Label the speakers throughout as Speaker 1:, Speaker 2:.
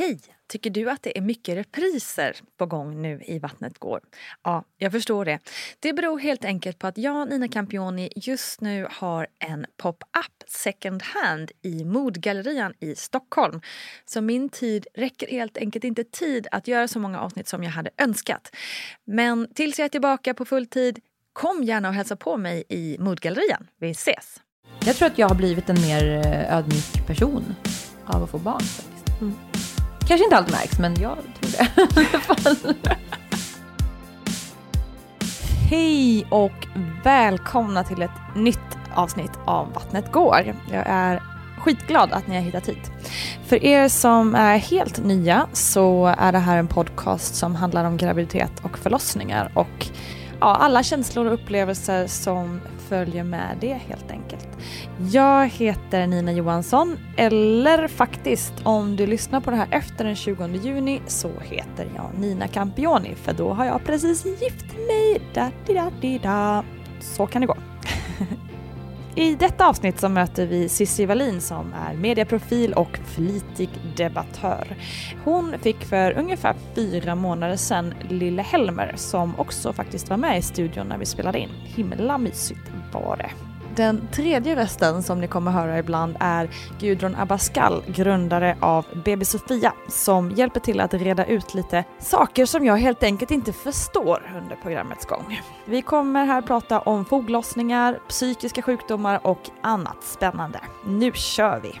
Speaker 1: Hej! Tycker du att det är mycket repriser på gång nu i Vattnet går? Ja, jag förstår det. Det beror helt enkelt på att jag, Nina Campioni, just nu har en pop-up second hand i Modgallerian i Stockholm. Så min tid räcker helt enkelt inte tid att göra så många avsnitt som jag hade önskat. Men tills jag är tillbaka på full tid, kom gärna och hälsa på mig i Modgallerian. Vi ses!
Speaker 2: Jag tror att jag har blivit en mer eh, ödmjuk person av att få barn. Faktiskt. Mm. Kanske inte alltid märks, men jag tror det.
Speaker 1: Hej och välkomna till ett nytt avsnitt av Vattnet går. Jag är skitglad att ni har hittat hit. För er som är helt nya så är det här en podcast som handlar om graviditet och förlossningar och ja, alla känslor och upplevelser som följer med det helt enkelt. Jag heter Nina Johansson, eller faktiskt om du lyssnar på det här efter den 20 juni så heter jag Nina Campioni för då har jag precis gift mig. Da, di, da, di, da. Så kan det gå. I detta avsnitt så möter vi Cissi Wallin som är medieprofil och flitig debattör. Hon fick för ungefär fyra månader sedan Lille Helmer som också faktiskt var med i studion när vi spelade in. Himla mysigt var det. Den tredje rösten som ni kommer höra ibland är Gudrun Abascal, grundare av BB Sofia, som hjälper till att reda ut lite saker som jag helt enkelt inte förstår under programmets gång. Vi kommer här prata om foglossningar, psykiska sjukdomar och annat spännande. Nu kör vi!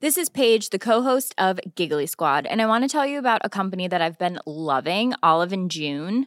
Speaker 3: This is Paige, the co-host of Giggly Squad, and I want to tell you about a company that I've been loving, Olive and June.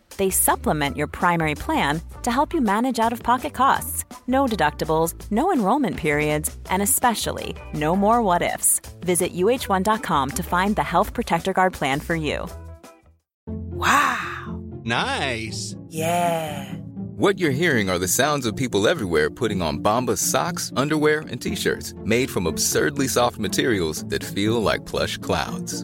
Speaker 4: They supplement your primary plan to help you manage out of pocket costs. No deductibles, no enrollment periods, and especially no more what ifs. Visit uh1.com to find the Health Protector Guard plan for you.
Speaker 5: Wow.
Speaker 6: Nice.
Speaker 5: Yeah.
Speaker 7: What you're hearing are the sounds of people everywhere putting on Bombas socks, underwear, and t-shirts made from absurdly soft materials that feel like plush clouds.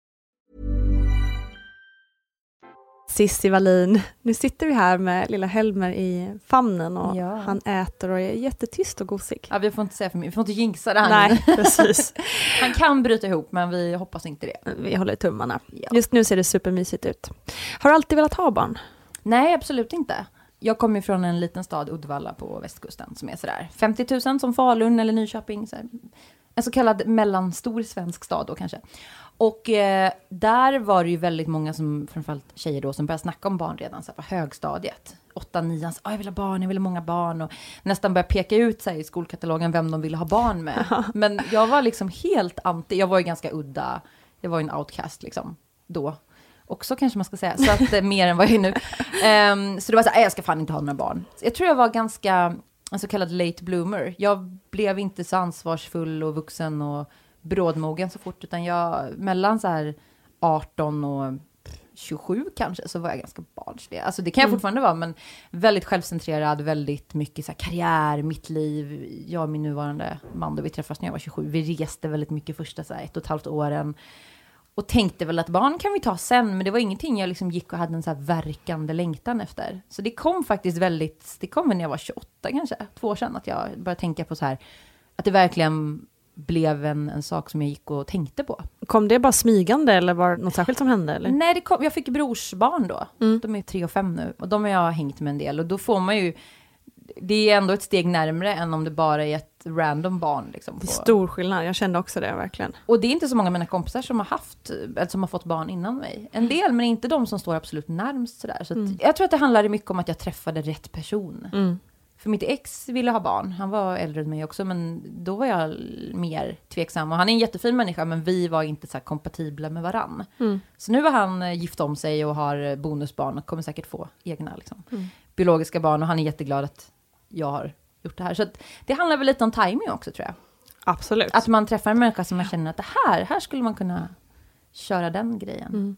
Speaker 1: Cissi Wallin, nu sitter vi här med lilla Helmer i famnen och
Speaker 2: Ja.
Speaker 1: han äter och är jättetyst och gosig.
Speaker 2: Ja, vi får inte säga för mycket, vi får inte jinxa det här.
Speaker 1: Nej, precis.
Speaker 2: Han kan bryta ihop, men vi hoppas inte det.
Speaker 1: Vi håller tummarna.
Speaker 2: Ja.
Speaker 1: Just nu ser det supermysigt ut. Har du alltid velat ha barn?
Speaker 2: Nej, absolut inte. Jag kommer ju från en liten stad, Uddevalla på västkusten, som är sådär 50 000 som Falun eller Nyköping. Så här. En så kallad mellanstor svensk stad då kanske. Och eh, där var det ju väldigt många som, framförallt tjejer då, som började snacka om barn redan så här, på högstadiet. Åtta, nian, så, "Ah, jag vill ha barn, jag vill ha många barn. Och nästan började peka ut sig i skolkatalogen vem de ville ha barn med. Men jag var liksom helt anti, jag var ju ganska udda, jag var ju en outcast liksom, då också kanske man ska säga, så att eh, mer än vad jag är nu. Ehm, så det var så här, "Nej, jag ska fan inte ha några barn. Så jag tror jag var ganska en så kallad late bloomer. Jag blev inte så ansvarsfull och vuxen och brådmogen så fort, utan jag mellan så här 18 och 27 kanske, så var jag ganska barnslig. Alltså det kan jag
Speaker 1: Mm.
Speaker 2: fortfarande vara, men väldigt självcentrerad, väldigt mycket så här karriär, mitt liv. Jag och min nuvarande man, då vi träffades när jag var 27, vi reste väldigt mycket första så här, ett och ett halvt åren. Och tänkte väl att barn kan vi ta sen, men det var ingenting jag liksom gick och hade en så här verkande längtan efter. Så det kom faktiskt väldigt, det kom väl när jag var 28 kanske, två år sedan, att jag började tänka på så här, att det verkligen blev en, en sak som jag gick och tänkte på.
Speaker 1: Kom det bara smygande eller var det något särskilt som hände? Eller?
Speaker 2: Nej, det kom, jag fick brorsbarn då.
Speaker 1: Mm.
Speaker 2: De är tre och fem nu. Och de har jag hängt med en del. Och då får man ju... Det är ändå ett steg närmre än om det bara är ett random barn. Liksom,
Speaker 1: Det är stor skillnad, jag kände också det verkligen.
Speaker 2: Och det är inte så många av mina kompisar som har haft, eller som har fått barn innan mig. En del, men inte de som står absolut närmst sådär. Så att, jag tror att det handlade mycket om att jag träffade rätt person.
Speaker 1: Mm.
Speaker 2: För mitt ex ville ha barn, han var äldre än mig också, men då var jag mer tveksam. Och han är en jättefin människa, men vi var inte så kompatibla med varann. Så nu har han eh, gift om sig och har eh, bonusbarn och kommer säkert få egna liksom, biologiska barn. Och han är jätteglad att jag har gjort det här. Så att det handlar väl lite om timing också tror jag.
Speaker 1: Absolut.
Speaker 2: Att man träffar en människa som man känner att det här, här skulle man kunna köra den grejen.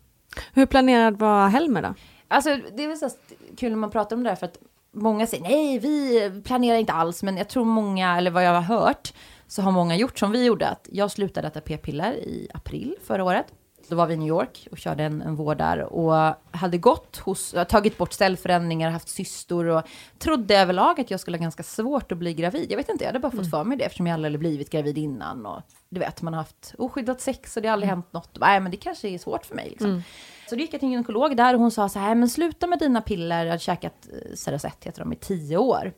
Speaker 1: Hur planerad var Helmer då?
Speaker 2: Alltså det är väl så kul när man pratar om det här för att många säger nej, vi planerar inte alls, men jag tror många, eller vad jag har hört, så har många gjort som vi gjorde, att jag slutade äta p-piller i april förra året. Då var vi i New York och körde en, en vård där och hade gått hos, tagit bort cellförändringar, haft cystor och trodde överlag att jag skulle ha ganska svårt att bli gravid. Jag vet inte, jag hade bara fått för mig det eftersom jag aldrig hade blivit gravid innan och du vet, man har haft oskyddat sex och det har aldrig hänt något. Nej, men det kanske är svårt för mig liksom. Så då gick jag till en gynekolog där och hon sa så här, men sluta med dina piller, jag har käkat eh, heter de i tio år.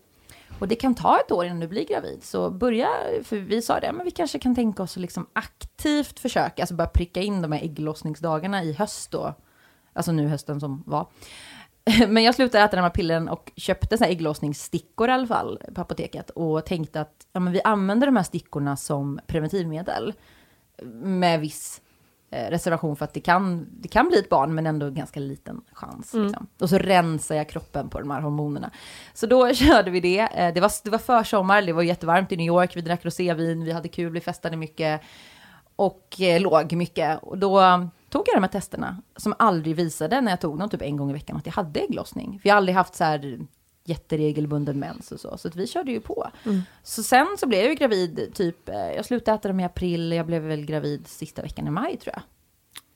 Speaker 2: Och det kan ta ett år innan du blir gravid. Så börja, för vi sa det, men vi kanske kan tänka oss att liksom aktivt försöka, alltså bara pricka in de här ägglossningsdagarna i höst då. Alltså nu hösten som var. Men jag slutade äta de här pillren och köpte så här ägglossningsstickor i alla fall på apoteket. Och tänkte att ja, men vi använder de här stickorna som preventivmedel. Med viss reservation för att det kan, det kan bli ett barn men ändå ganska liten chans. Liksom. Och så rensar jag kroppen på de här hormonerna. Så då körde vi det. Eh, det, var, det var försommar, det var jättevarmt i New York, vi drack rosévin, vi hade kul, vi festade mycket. Och eh, låg mycket. Och då um, tog jag de här testerna som aldrig visade när jag tog dem typ en gång i veckan att jag hade ägglossning. För jag har aldrig haft så här jätteregelbunden mens och så. Så att vi körde ju på. Så sen så blev jag ju gravid typ, eh, jag slutade äta dem i april, jag blev väl gravid sista veckan i maj tror jag.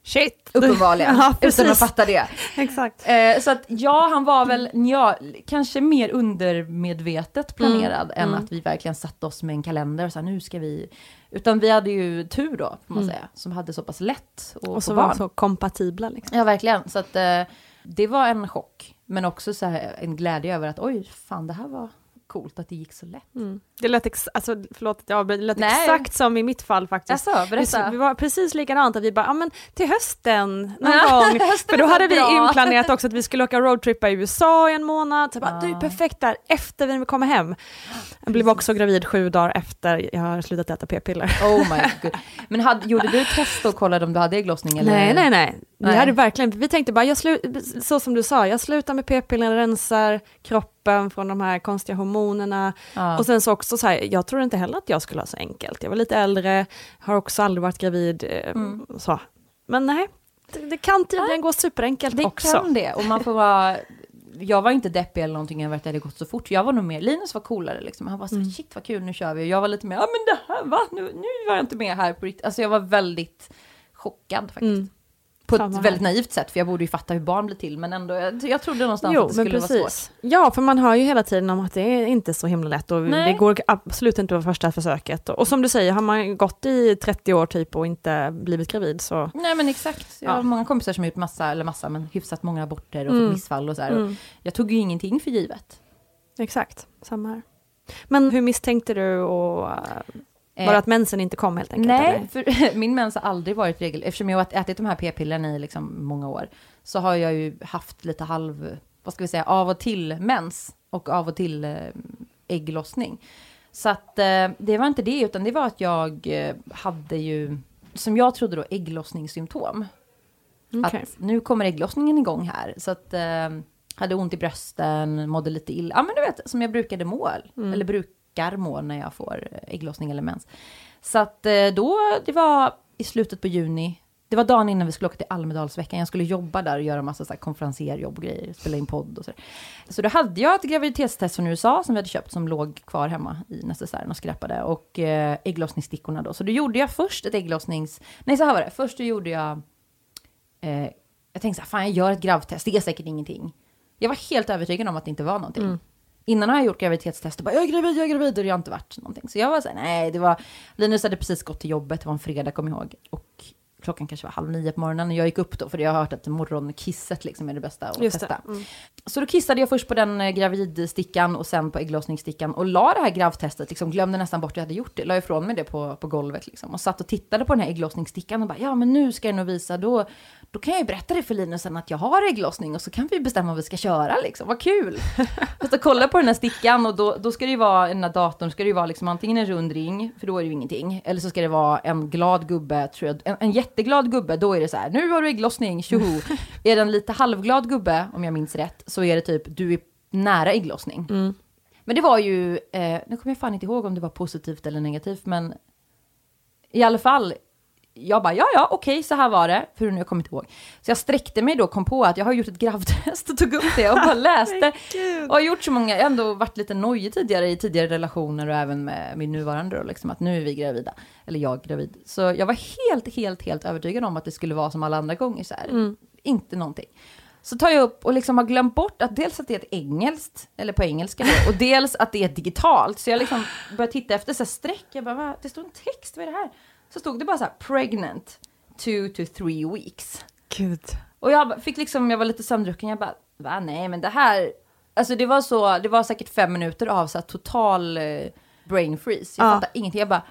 Speaker 1: Shit!
Speaker 2: Uppenbarligen,
Speaker 1: ja,
Speaker 2: utan att fatta det.
Speaker 1: Exakt.
Speaker 2: Eh, så att ja, han var väl, ja, kanske mer undermedvetet planerad än att vi verkligen satte oss med en kalender och sa nu ska vi... Utan vi hade ju tur då, får man säga, som hade så pass lätt att
Speaker 1: Och så
Speaker 2: få
Speaker 1: var
Speaker 2: barn.
Speaker 1: så kompatibla liksom.
Speaker 2: Ja, verkligen. Så att eh, det var en chock. Men också så här, en glädje över att oj, fan det här var coolt att det gick så lätt.
Speaker 1: Det lät, ex- alltså, förlåt avbryter, det lät
Speaker 2: Nej.
Speaker 1: exakt som i mitt fall faktiskt.
Speaker 2: Berätta.
Speaker 1: Vi, vi var precis likadant, att vi bara, ja men till hösten någon
Speaker 2: Ja,
Speaker 1: gång. För då hade vi
Speaker 2: bra.
Speaker 1: inplanerat också att vi skulle åka roadtrippa i USA i en månad. Så bara, det är perfekt där, efter vi kommer hem. Jag blev också gravid sju dagar efter jag har slutat äta p-piller.
Speaker 2: Oh my god. Men hade, gjorde du test och kollade om du hade ägglossning? Eller?
Speaker 1: Nej, nej, nej. Vi
Speaker 2: Nej.
Speaker 1: hade verkligen, vi tänkte bara, jag slu- så som du sa, jag slutar med p-piller, rensar kroppen från de här konstiga hormonerna.
Speaker 2: Ja.
Speaker 1: Och sen så också så här, jag tror inte heller att jag skulle ha så enkelt. Jag var lite äldre, har också aldrig varit gravid. eh,
Speaker 2: Mm.
Speaker 1: Så. Men nej, det, det kan tydligen gå superenkelt
Speaker 2: Det
Speaker 1: också.
Speaker 2: kan det. Och man får vara... Jag var inte deppig eller någonting över att det hade gått så fort. Jag var nog mer, Linus var coolare liksom. Han var så
Speaker 1: Mm.
Speaker 2: shit vad kul, nu kör vi. Och jag var lite mer, ja men det här, va? Nu, nu var jag inte med här på riktigt. Alltså jag var väldigt chockad faktiskt.
Speaker 1: Mm.
Speaker 2: På
Speaker 1: Samma
Speaker 2: ett
Speaker 1: här.
Speaker 2: väldigt naivt sätt, för jag borde ju fatta hur barn blir till. Men ändå, jag, jag trodde någonstans
Speaker 1: Jo,
Speaker 2: att det skulle vara svårt.
Speaker 1: precis. Ja, för man hör ju hela tiden om att det är inte så himla lätt och
Speaker 2: Nej.
Speaker 1: det går absolut inte på första försöket. Och, och som du säger, har man gått i 30 år typ och inte blivit gravid så...
Speaker 2: Nej men exakt. Jag har
Speaker 1: Ja.
Speaker 2: många kompisar som har gjort massa, eller massa, men hyfsat många aborter och
Speaker 1: Mm.
Speaker 2: fått missfall och så här. Och
Speaker 1: Mm.
Speaker 2: jag tog ju ingenting för givet.
Speaker 1: Exakt, samma här. Men hur misstänkte du och...
Speaker 2: Eh,
Speaker 1: det att mensen inte kom helt enkelt?
Speaker 2: Nej, för min mens har aldrig varit regel... Eftersom jag har ätit de här p-pillerna i liksom många år, så har jag ju haft lite halv, vad ska vi säga, av och till mens och av och till eh, ägglossning. Så att eh, det var inte det, utan det var att jag eh, hade ju, som jag trodde då, ägglossningssymptom.
Speaker 1: Okej.
Speaker 2: Att nu kommer ägglossningen igång här. Så att, hade ont i brösten, mådde lite illa. Ja men du vet, som jag brukade må. Eller brukar mår när jag får ägglossning eller mens. Så att eh, då, det var i slutet på juni. Det var dagen innan vi skulle åka till Almedalsveckan. Jag skulle jobba där och göra massa så här konferenserjobb och grejer. Spela in podd och så. Så då hade jag ett graviditetstest från USA som vi hade köpt som låg kvar hemma i necessären och skräpade. Och eh, ägglossningsstickorna då. Så då gjorde jag först ett ägglossnings... Nej, så här var det. Först då gjorde jag... Eh, jag tänkte så här, fan jag gör ett gravtest, det är säkert ingenting. Jag var helt övertygad om att det inte var någonting. Mm. Innan har jag gjort graviditetstest och bara, jag är gravid, jag är gravid, och det har inte varit någonting. Så jag var så här, nej, det var, Linus hade precis gått till jobbet, det var en fredag, kom jag ihåg. Och klockan kanske var halv nio på morgonen och jag gick upp då, för jag har hört att morgonkisset liksom är det bästa att
Speaker 1: Just
Speaker 2: testa. Så då kissade jag först på den eh, gravidstickan och sen på ägglossningsstickan och la det här gravtestet, liksom glömde nästan bort att jag hade gjort det, la ifrån mig det på, på golvet liksom och satt och tittade på den här ägglossningsstickan och bara, ja men nu ska jag nog visa, då, då kan jag ju berätta det för Linus sen att jag har ägglossning och så kan vi bestämma vad vi ska köra liksom, vad kul! Satt och kollade på den här stickan och då, då ska det ju vara, den här datorn ska det ju vara liksom antingen en rund ring, för då är det ju ingenting, eller så ska det vara en glad gubbe, tror jag, en, en jätteglad gubbe, då är det så här, nu har du ägglossning, tjoho! är det en lite halvglad gubbe, om jag minns rätt, så är det typ, du är nära ägglossning. Men det var ju, eh, nu kommer jag fan inte ihåg om det var positivt eller negativt, men i alla fall, jag bara, ja, ja, okej, så här var det, för nu har jag kommit ihåg. Så jag sträckte mig då, kom på att jag har gjort ett gravtest och tog upp det och bara läste. och har gjort så många, jag har ändå varit lite nojig tidigare i tidigare relationer och även med min nuvarande då, liksom att nu är vi gravida. Eller jag gravid. Så jag var helt, helt, helt övertygad om att det skulle vara som alla andra gånger så här. Inte någonting. Så tar jag upp och liksom har glömt bort att dels att det är ett engelskt, eller på engelska då, och dels att det är digitalt. Så jag liksom börjar titta efter så här streck, jag bara, va? det står en text, vad är det här? Så stod det bara så här, pregnant, two to three weeks.
Speaker 1: Gud.
Speaker 2: Och jag fick liksom, jag var lite sömndrucken, jag bara, va nej men det här, alltså det var så, det var säkert fem minuter av så här total eh, brain freeze. Jag
Speaker 1: Ja.
Speaker 2: fattade ingenting, jag bara,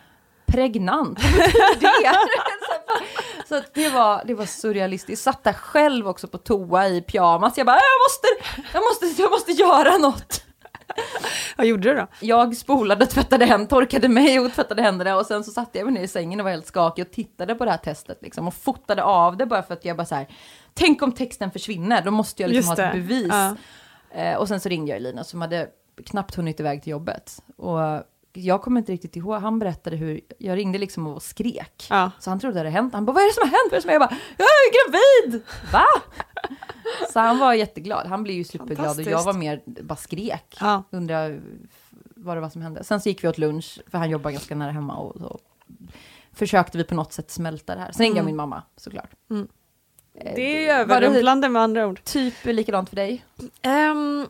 Speaker 2: pregnant, vad betyder det? så att det var, det var surrealistiskt. Satt där själv också på toa i pyjamas, jag bara, jag måste, jag måste, jag måste göra något.
Speaker 1: Vad gjorde du då?
Speaker 2: Jag spolade, tvättade händer, torkade mig och tvättade händerna och sen så satte jag mig ner i sängen och var helt skakig och tittade på det här testet liksom och fotade av det bara för att jag bara så här, tänk om texten försvinner, då måste jag liksom ha ett bevis.
Speaker 1: Ja.
Speaker 2: Eh, och sen så ringde jag Elina som hade knappt hunnit iväg till jobbet. Och jag kommer inte riktigt ihåg, han berättade hur, jag ringde liksom och skrek.
Speaker 1: Ja.
Speaker 2: Så han trodde det hade hänt. Han bara, vad är det som har hänt? Vad är det som har hänt? Jag bara, jag är gravid! Va? Så han var jätteglad. Han blev ju superglad och jag var mer, bara skrek.
Speaker 1: Ja.
Speaker 2: Undrar vad det var som hände. Sen så gick vi åt lunch, för han jobbar ganska nära hemma och så försökte vi på något sätt smälta det här. Sen ringde jag min mamma såklart.
Speaker 1: Mm.
Speaker 2: Eh,
Speaker 1: Det är ju överrumplande med andra ord.
Speaker 2: Typ likadant för dig?
Speaker 1: Ehm,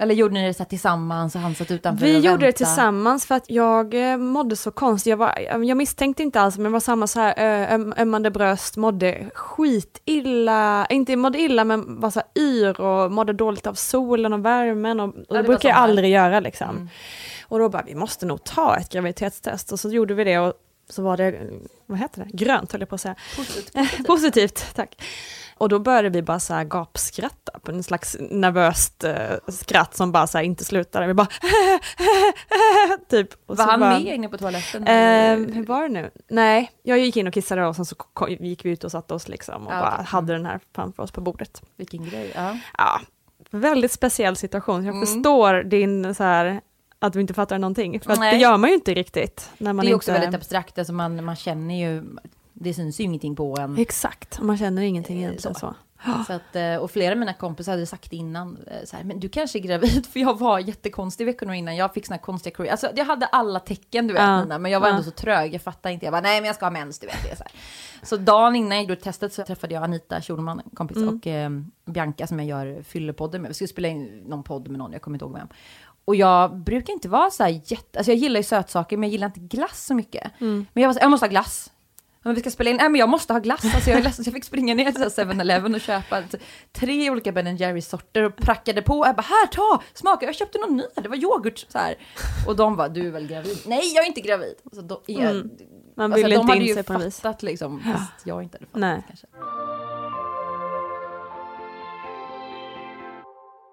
Speaker 2: Eller gjorde ni det så tillsammans och han satt utanför
Speaker 1: vi
Speaker 2: och
Speaker 1: gjorde det tillsammans för att jag eh, mådde så konstigt. Jag, var, jag misstänkte inte alls, men det var samma så här öm, ömmande bröst, mådde skitilla, inte mådde illa men var så här yr och mådde dåligt av solen och värmen och, och
Speaker 2: det
Speaker 1: det
Speaker 2: var
Speaker 1: brukar jag aldrig göra liksom.
Speaker 2: Mm.
Speaker 1: Och då bara, vi måste nog ta ett graviditetstest och så gjorde vi det och så var det, vad heter det, grönt höll jag på att säga.
Speaker 2: Positivt.
Speaker 1: Positivt, tack. Och då började vi bara så här gapskratta på en slags nervöst eh, skratt som bara så här inte slutade. Vi bara typ. Och
Speaker 2: Var han
Speaker 1: bara,
Speaker 2: med inne på toaletten?
Speaker 1: Eh, hur var det nu? Nej, jag gick in och kissade och sen så gick vi ut och satte oss liksom och
Speaker 2: Ja,
Speaker 1: bara
Speaker 2: okej.
Speaker 1: hade den här framför oss på bordet.
Speaker 2: Vilken grej. Ja.
Speaker 1: Ja, väldigt speciell situation. Jag
Speaker 2: Mm.
Speaker 1: förstår din så här att du inte fattar någonting. För det gör man ju inte riktigt. När man
Speaker 2: Det är
Speaker 1: inte...
Speaker 2: också väldigt abstrakt, alltså man, man känner ju, det syns ju ingenting på en.
Speaker 1: Exakt, man känner ingenting
Speaker 2: Eh,
Speaker 1: egentligen
Speaker 2: så.
Speaker 1: så.
Speaker 2: Så att, eh, och flera av mina kompisar hade sagt innan, eh, så här, men du kanske är gravid, för jag var jättekonstig veckorna innan, jag fick såna här konstiga kurier. Alltså jag hade alla tecken du vet
Speaker 1: Ja,
Speaker 2: Nina, men jag var
Speaker 1: ja.
Speaker 2: ändå så trög, jag fattade inte, jag bara nej men jag ska ha mens, du vet det. Så, här. så dagen innan jag gjorde testet så träffade jag Anita Schulman, kompis,
Speaker 1: Mm.
Speaker 2: och eh, Bianca som jag gör fyllepodden med. Vi skulle spela in någon podd med någon, jag kommer inte ihåg vem. Och jag brukar inte vara så här jätte, alltså jag gillar ju sötsaker men jag gillar inte glass så mycket.
Speaker 1: Mm.
Speaker 2: Men jag var så, jag måste ha glass. Men vi ska spela in, nej men jag måste ha glass, alltså jag är ledsen så jag fick springa ner till så här 7-Eleven och köpa tre olika Ben Jerry sorter och prackade på. Jag bara, här ta, smaka, jag köpte någon ny, det var yoghurt så här. Och de var, du är väl gravid? Nej jag är inte gravid. Så då, jag,
Speaker 1: Mm. Man
Speaker 2: alltså,
Speaker 1: vill
Speaker 2: de
Speaker 1: inte
Speaker 2: hade
Speaker 1: in
Speaker 2: ju
Speaker 1: sig på något vis.
Speaker 2: fattat liksom, fast jag inte hade fattat
Speaker 1: Nej.
Speaker 2: kanske.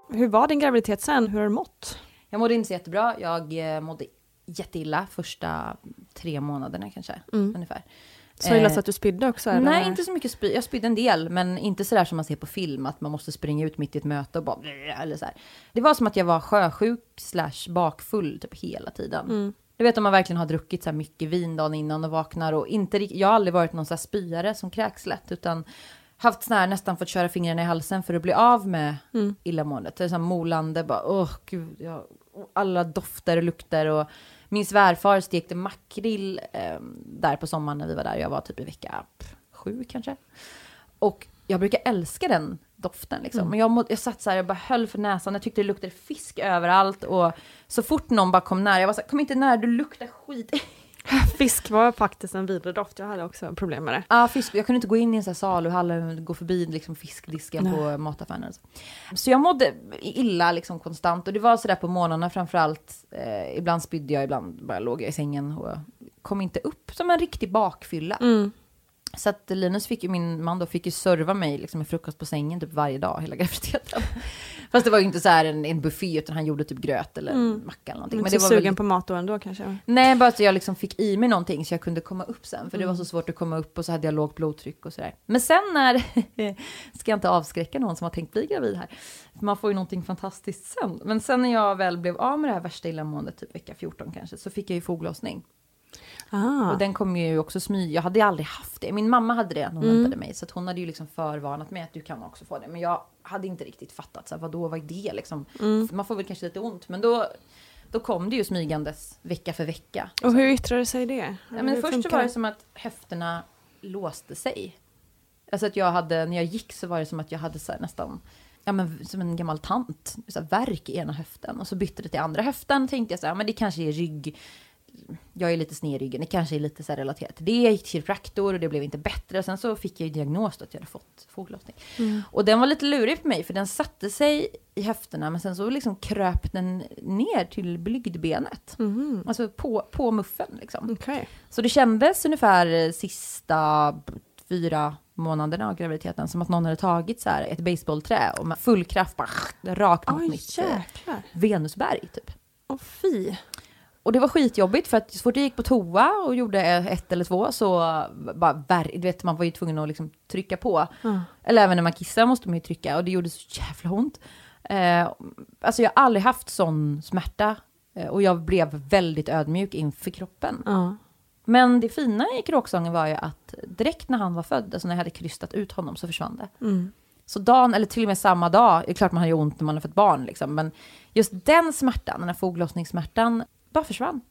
Speaker 1: Hur var din graviditet sen? Hur har du mått?
Speaker 2: Jag mådde inte så jättebra. Jag eh, mådde jätteilla första tre månaderna kanske,
Speaker 1: Mm.
Speaker 2: ungefär.
Speaker 1: Så illa
Speaker 2: Eh,
Speaker 1: så att du spydde också? Eller?
Speaker 2: Nej, inte så mycket spy. Jag spydde en del, men inte sådär som man ser på film, att man måste springa ut mitt i ett möte och bara... Eller så här. Det var som att jag var sjösjuk slash bakfull typ hela tiden.
Speaker 1: Mm.
Speaker 2: Du vet om man verkligen har druckit så här mycket vin dagen innan och vaknar och inte Jag har aldrig varit någon så här spyare som kräks lätt, utan haft sån här, nästan fått köra fingrarna i halsen för att bli av med
Speaker 1: Mm.
Speaker 2: illamåendet. Det är så här molande, bara åh gud, jag, alla dofter och lukter och min svärfar stekte makrill eh, där på sommaren när vi var där. Jag var typ i vecka sju kanske. Och jag brukar älska den doften liksom. Men jag, må, jag satt så här, jag bara höll för näsan, jag tyckte det luktade fisk överallt och så fort någon bara kom nära, jag var så här, kom inte nära, du luktar skit.
Speaker 1: Fisk var faktiskt en vidrig doft, jag hade också problem med det.
Speaker 2: Ja, fisk. Jag kunde inte gå in i en sån här saluhall och gå förbi liksom fiskdisken på mataffären. och Så. jag mådde illa liksom konstant och det var sådär på morgnarna framförallt. Eh, ibland spydde jag, ibland bara låg jag i sängen och kom inte upp som en riktig bakfylla. Så att Linus fick ju, min man då, fick ju serva mig liksom med frukost på sängen typ varje dag hela graviditeten. Fast det var ju inte så här en, en buffé utan han gjorde typ gröt eller macka eller någonting.
Speaker 1: Men
Speaker 2: Men
Speaker 1: det
Speaker 2: var
Speaker 1: sugen
Speaker 2: väldigt-
Speaker 1: på mat då ändå kanske?
Speaker 2: Nej, bara att jag liksom fick i mig någonting så jag kunde komma upp sen. För det var
Speaker 1: Mm.
Speaker 2: så svårt att komma upp och så hade jag lågt blodtryck och sådär. Men sen när, ska jag inte avskräcka någon som har tänkt bli gravid här. För man får ju någonting fantastiskt sen. Men sen när jag väl blev av med det här värsta illamåendet, typ vecka 14 kanske, så fick jag ju foglossning.
Speaker 1: Ah.
Speaker 2: Och den kom ju också smyga, jag hade aldrig haft det. Min mamma hade det när hon
Speaker 1: Mm.
Speaker 2: väntade mig. Så hon hade ju liksom förvarnat mig att du kan också få det. Men jag hade inte riktigt fattat, så här, vadå, vad är det liksom?
Speaker 1: Mm.
Speaker 2: Man får väl kanske lite ont. Men då, då kom det ju smygandes vecka för vecka.
Speaker 1: Och hur yttrade sig det?
Speaker 2: Ja, men
Speaker 1: Hur
Speaker 2: först
Speaker 1: funkar
Speaker 2: var det som att höfterna låste sig. Alltså att jag hade, när jag gick så var det som att jag hade så här nästan, ja men som en gammal tant, så här värk i ena höften. Och så bytte det till andra höften, tänkte jag så här, men det kanske är rygg, jag är lite sned i ryggen, det kanske är lite så relaterat till det. Jag gick till kiropraktor och det blev inte bättre. Sen så fick jag ju diagnos då att jag hade fått foglossning. Och den var lite lurig för mig, för den satte sig i höfterna, men sen så liksom kröp den ner till blygdbenet. Alltså på, på muffen liksom.
Speaker 1: Okej.
Speaker 2: Så det kändes ungefär sista fyra månaderna av graviditeten som att någon hade tagit så här ett baseballträ och med full kraft bara rakt mot
Speaker 1: Oj,
Speaker 2: mitt eh,
Speaker 1: jäklar.
Speaker 2: Venusberg typ.
Speaker 1: Åh fy.
Speaker 2: Och det var skitjobbigt för att så fort jag gick på toa och gjorde ett eller två så bara du vet man var ju tvungen att liksom trycka på. Eller även när man kissar måste man ju trycka och det gjorde så jävla ont. Eh, alltså jag har aldrig haft sån smärta eh, och jag blev väldigt ödmjuk inför kroppen.
Speaker 1: Ja.
Speaker 2: Men det fina i kråksången var ju att direkt när han var född, alltså när jag hade krystat ut honom, så försvann det.
Speaker 1: Mm.
Speaker 2: Så dagen, eller till och med samma dag, det är klart man har ju ont när man har fått barn, liksom, men just den smärtan, den här foglossningssmärtan, bara försvann.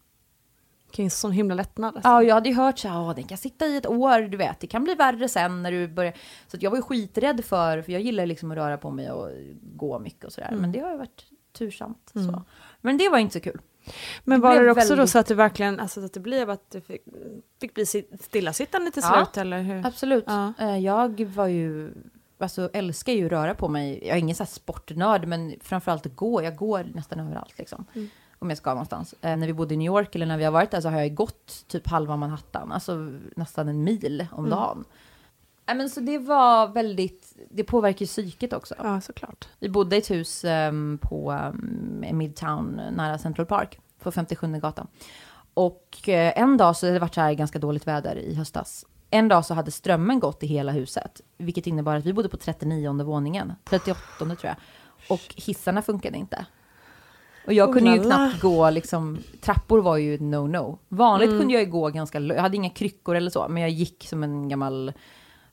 Speaker 1: Vilken sån himla lättnad. Alltså.
Speaker 2: Ja, jag hade ju hört så här, "Åh, den kan sitta i ett år, du vet, det kan bli värre sen när du börjar. Så jag var ju skiträdd för, för jag gillar liksom att röra på mig och gå mycket och sådär, men det har ju varit tursamt. Så. Men det var inte så kul.
Speaker 1: Men
Speaker 2: det
Speaker 1: var det också då
Speaker 2: väldigt-
Speaker 1: så att det verkligen, alltså så att det blev att du fick, fick bli sit- stillasittande till
Speaker 2: Ja.
Speaker 1: slut eller hur?
Speaker 2: Absolut.
Speaker 1: Ja.
Speaker 2: Eh, Jag var ju, alltså älskar ju att röra på mig. Jag är ingen så här sportnörd, men framförallt att gå. Jag går nästan överallt liksom. Om jag ska någonstans. Eh, när vi bodde i New York eller när vi har varit där så har jag gått typ halva Manhattan. Alltså nästan en mil om dagen. Nej, men så det var väldigt, det påverkar ju psyket också.
Speaker 1: Ja, såklart.
Speaker 2: Vi bodde i ett hus ehm, på um, Midtown nära Central Park på 57 gatan. Och eh, en dag så hade det varit så här ganska dåligt väder i höstas. En dag så hade strömmen gått i hela huset, vilket innebar att vi bodde på 39 våningen, 38 tror jag. Och hissarna funkade inte. Och jag kunde ju knappt gå, liksom, trappor var ju ett no-no. Vanligt kunde jag ju gå ganska, jag hade inga kryckor eller så, men jag gick som en gammal,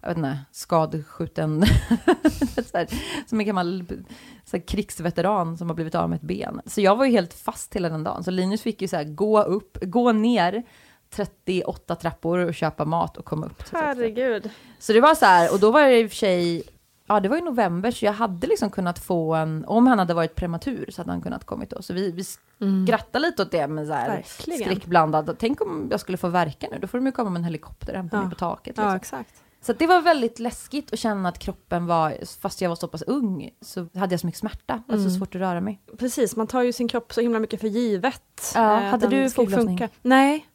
Speaker 2: jag vet inte, skadskjuten, här, som en gammal så här, krigsveteran som har blivit av med ett ben. Så jag var ju helt fast hela den dagen. Så Linus fick ju så här, gå upp, gå ner 38 trappor och köpa mat och komma upp.
Speaker 1: Herregud.
Speaker 2: Så det var så här, och då var det i och för sig, ja det var i november, så jag hade liksom kunnat få en, om han hade varit prematur så hade han kunnat kommit då. Så vi, vi skrattade lite åt det med så här skräckblandad, tänk om jag skulle få verka nu, då får de ju komma med en helikopter och hämta
Speaker 1: Ja.
Speaker 2: mig på taket.
Speaker 1: Ja,
Speaker 2: Liksom.
Speaker 1: exakt.
Speaker 2: Så det var väldigt läskigt att känna att kroppen var, fast jag var så pass ung, så hade jag så mycket smärta, alltså svårt att röra mig.
Speaker 1: Precis, man tar ju sin kropp så himla mycket för givet.
Speaker 2: Ja,
Speaker 1: eh,
Speaker 2: hade du foglossning?
Speaker 1: Nej,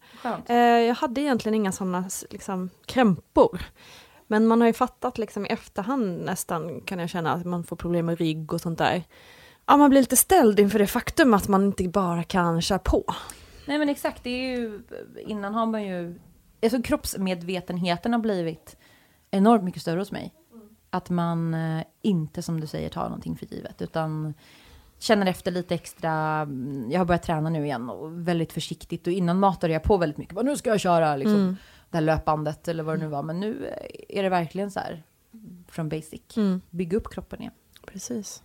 Speaker 1: eh, jag hade egentligen inga sådana liksom, krämpor. Men man har ju fattat liksom i efterhand nästan kan jag känna att man får problem med rygg och sånt där. Ja, man blir lite ställd inför det faktum att man inte bara kan köra på.
Speaker 2: Nej men exakt, det är ju, innan har man ju alltså kroppsmedvetenheten har blivit enormt mycket större hos mig. Att man eh, inte, som du säger, tar någonting för givet, utan känner efter lite extra. Jag har börjat träna nu igen och väldigt försiktigt. Och innan matade jag på väldigt mycket. Bara, nu ska jag köra liksom,
Speaker 1: Mm.
Speaker 2: Det här löpbandet eller vad det nu var. Men nu är det verkligen så här från basic.
Speaker 1: Mm.
Speaker 2: Bygga upp kroppen igen.
Speaker 1: Precis.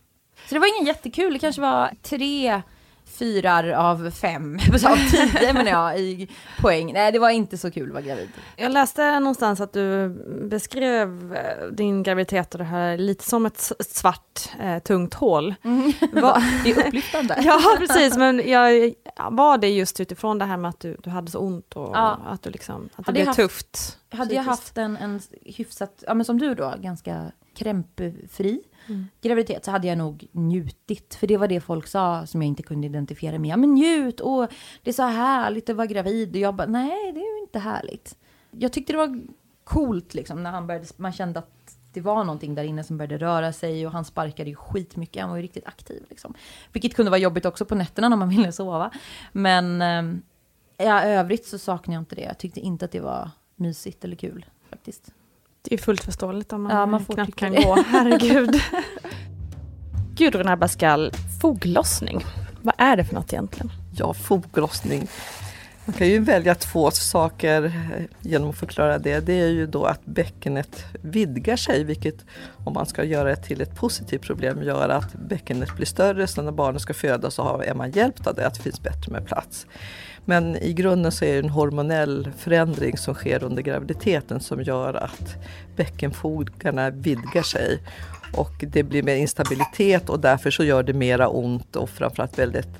Speaker 2: Så det var ingen jättekul. Det kanske var tre fyrar av fem, av tio menar jag, i poäng. Nej, det var inte så kul att vara gravid.
Speaker 1: Jag läste någonstans att du beskrev eh, din graviditet och det här lite som ett svart eh, tungt hål. Vad-
Speaker 2: Det är upplyftande.
Speaker 1: ja, precis, men jag, var det just utifrån det här med att du, du hade så ont och
Speaker 2: Ja.
Speaker 1: att, du liksom, att det
Speaker 2: Hade
Speaker 1: blev
Speaker 2: jag haft-
Speaker 1: tufft?
Speaker 2: Hade jag
Speaker 1: psykiskt?
Speaker 2: haft en, en hyfsat, ja men som du då, ganska krämpfri
Speaker 1: Mm.
Speaker 2: graviditet så hade jag nog njutit. För det var det folk sa som jag inte kunde identifiera med. Ja men njut, och det är så härligt att vara gravid. Och jag bara, nej det är ju inte härligt. Jag tyckte det var coolt liksom när han började, man kände att det var någonting där inne som började röra sig och han sparkade ju skitmycket, han var ju riktigt aktiv liksom. Vilket kunde vara jobbigt också på nätterna när man ville sova. Men eh, ja, övrigt så saknar jag inte det. Jag tyckte inte att det var mysigt eller kul faktiskt.
Speaker 1: Det är fullt förståeligt om man,
Speaker 2: Ja, man får
Speaker 1: knappt kan
Speaker 2: det.
Speaker 1: gå. Herregud. Gudrun Abascal, foglossning. Vad är det för något egentligen?
Speaker 5: Ja, foglossning. Man kan ju välja två saker eh, genom att förklara det. Det är ju då att bäckenet vidgar sig, vilket om man ska göra det till ett positivt problem gör att bäckenet blir större. Så när barnet ska födas så har- är man hjälpt av det, att det finns bättre med plats. Men i grunden så är det en hormonell förändring som sker under graviditeten som gör att bäckenfogarna vidgar sig. Och det blir mer instabilitet och därför så gör det mera ont och framförallt väldigt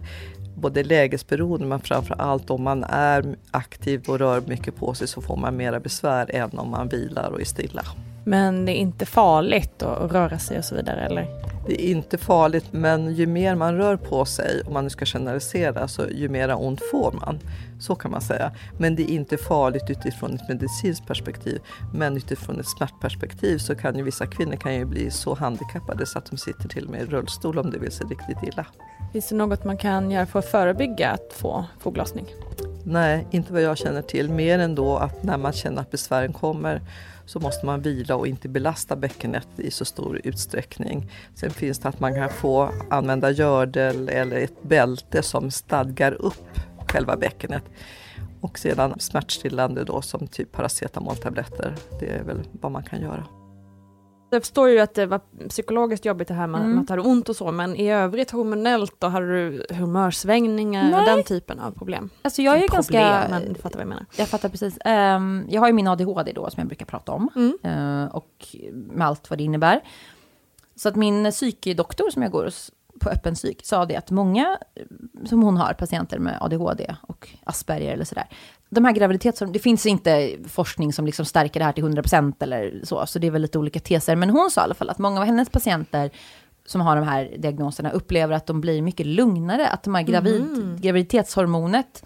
Speaker 5: både lägesberoende men framförallt om man är aktiv och rör mycket på sig så får man mera besvär än om man vilar och är stilla.
Speaker 1: Men det är inte farligt att röra sig och så vidare eller?
Speaker 5: Det är inte farligt men ju mer man rör på sig, om man nu ska generalisera, så ju mera ont får man. Så kan man säga. Men det är inte farligt utifrån ett medicinskt perspektiv. Men utifrån ett smärtperspektiv så kan ju vissa kvinnor kan ju bli så handikappade så att de sitter till och med i rullstol om det vill sig riktigt illa.
Speaker 1: Finns det något man kan göra för att förebygga att få foglossning?
Speaker 5: Nej, inte vad jag känner till. Mer än då att när man känner att besvären kommer så måste man vila och inte belasta bäckenet i så stor utsträckning. Sen finns det att man kan få använda gördel eller ett bälte som stadgar upp själva bäckenet. Och sedan smärtstillande då som typ paracetamoltabletter. Det är väl vad man kan göra.
Speaker 1: Jag förstår ju att det var psykologiskt jobbigt det här med,
Speaker 2: Mm.
Speaker 1: med att ha ont och så, men i övrigt hormonellt då, hade du humörsvängningar och
Speaker 2: Nej.
Speaker 1: den typen av problem?
Speaker 2: Alltså jag är
Speaker 1: Problem,
Speaker 2: ganska...
Speaker 1: Men du fattar vad jag menar.
Speaker 2: Jag fattar precis. Ehm, jag har ju min ADHD då som jag brukar prata om.
Speaker 1: Mm.
Speaker 2: Eh, och med allt vad det innebär. Så att min psykdoktor som jag går hos på öppen psyk sa det att många som hon har, patienter med ADHD och Asperger eller sådär. De här graviditetshormonerna, det finns inte forskning som liksom stärker det här till 100% eller så, så det är väl lite olika teser. Men hon sa i alla fall att många av hennes patienter som har de här diagnoserna upplever att de blir mycket lugnare, att de här gravid, graviditetshormonet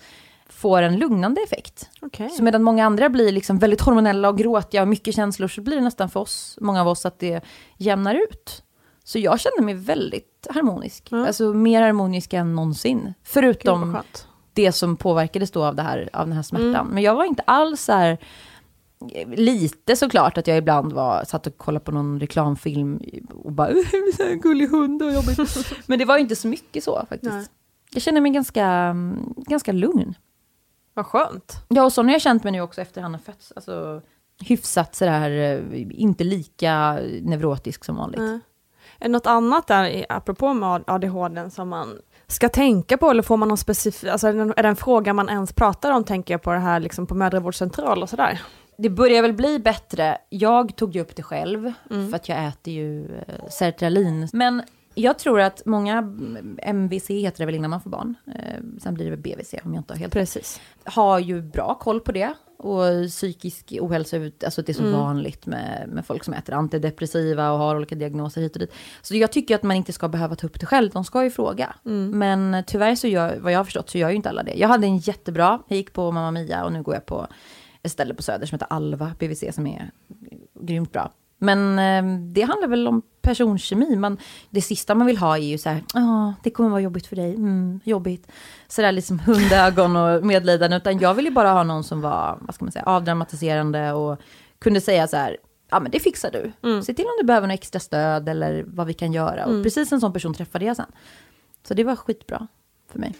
Speaker 2: får en lugnande effekt.
Speaker 1: Okej.
Speaker 2: Så medan många andra blir liksom väldigt hormonella och gråtiga och mycket känslor, så blir det nästan för oss, många av oss, att det jämnar ut. Så jag kände mig väldigt harmonisk.
Speaker 1: Ja.
Speaker 2: Alltså mer harmonisk än någonsin.
Speaker 1: Gud,
Speaker 2: Förutom
Speaker 1: skönt.
Speaker 2: Det som påverkades då av, det här, av den här smärtan.
Speaker 1: Mm.
Speaker 2: Men jag var inte alls så här... Lite såklart att jag ibland var, satt och kollade på någon reklamfilm och bara så här, en gullig hund och jobbigt. Men det var inte så mycket så faktiskt.
Speaker 1: Nej.
Speaker 2: Jag känner mig ganska, ganska lugn.
Speaker 1: Vad skönt.
Speaker 2: Ja, och så har jag känt mig nu också efter han har fötts. Alltså, hyfsat sådär, eh, inte lika neurotisk som vanligt.
Speaker 1: Det något annat där, apropå med ADHD, som man ska tänka på? Eller får man någon specifik, alltså är det en- är det en fråga man ens pratar om, tänker jag på det här liksom på mödravårdscentral och sådär?
Speaker 2: Det börjar väl bli bättre. Jag tog ju upp det själv,
Speaker 1: Mm.
Speaker 2: för att jag äter ju eh, sertralin. Men jag tror att många, mm, MVC heter det väl innan man får barn, eh, sen blir det BVC om jag inte har helt
Speaker 1: Precis.
Speaker 2: har ju bra koll på det. Och psykisk ohälsa, alltså det är så
Speaker 1: Mm.
Speaker 2: vanligt med, med folk som äter antidepressiva och har olika diagnoser hit och dit. Så jag tycker att man inte ska behöva ta upp det själv, de ska ju fråga.
Speaker 1: Mm.
Speaker 2: Men tyvärr så gör, vad jag har förstått, så gör ju inte alla det. Jag hade en jättebra, jag gick på Mamma Mia och nu går jag på ett ställe på Söder som heter Alva BVC som är grymt bra. Men eh, det handlar väl om personkemi. Man, det sista man vill ha är ju så här, ja, det kommer vara jobbigt för dig, mm, jobbigt. Så där liksom hundögon och medlidande. Utan jag ville bara ha någon som var, vad ska man säga, avdramatiserande och kunde säga så här, ja men det fixar du.
Speaker 1: Mm.
Speaker 2: Se till om du behöver något extra stöd eller vad vi kan göra. Och precis en sån person träffade jag sen. Så det var skitbra för mig.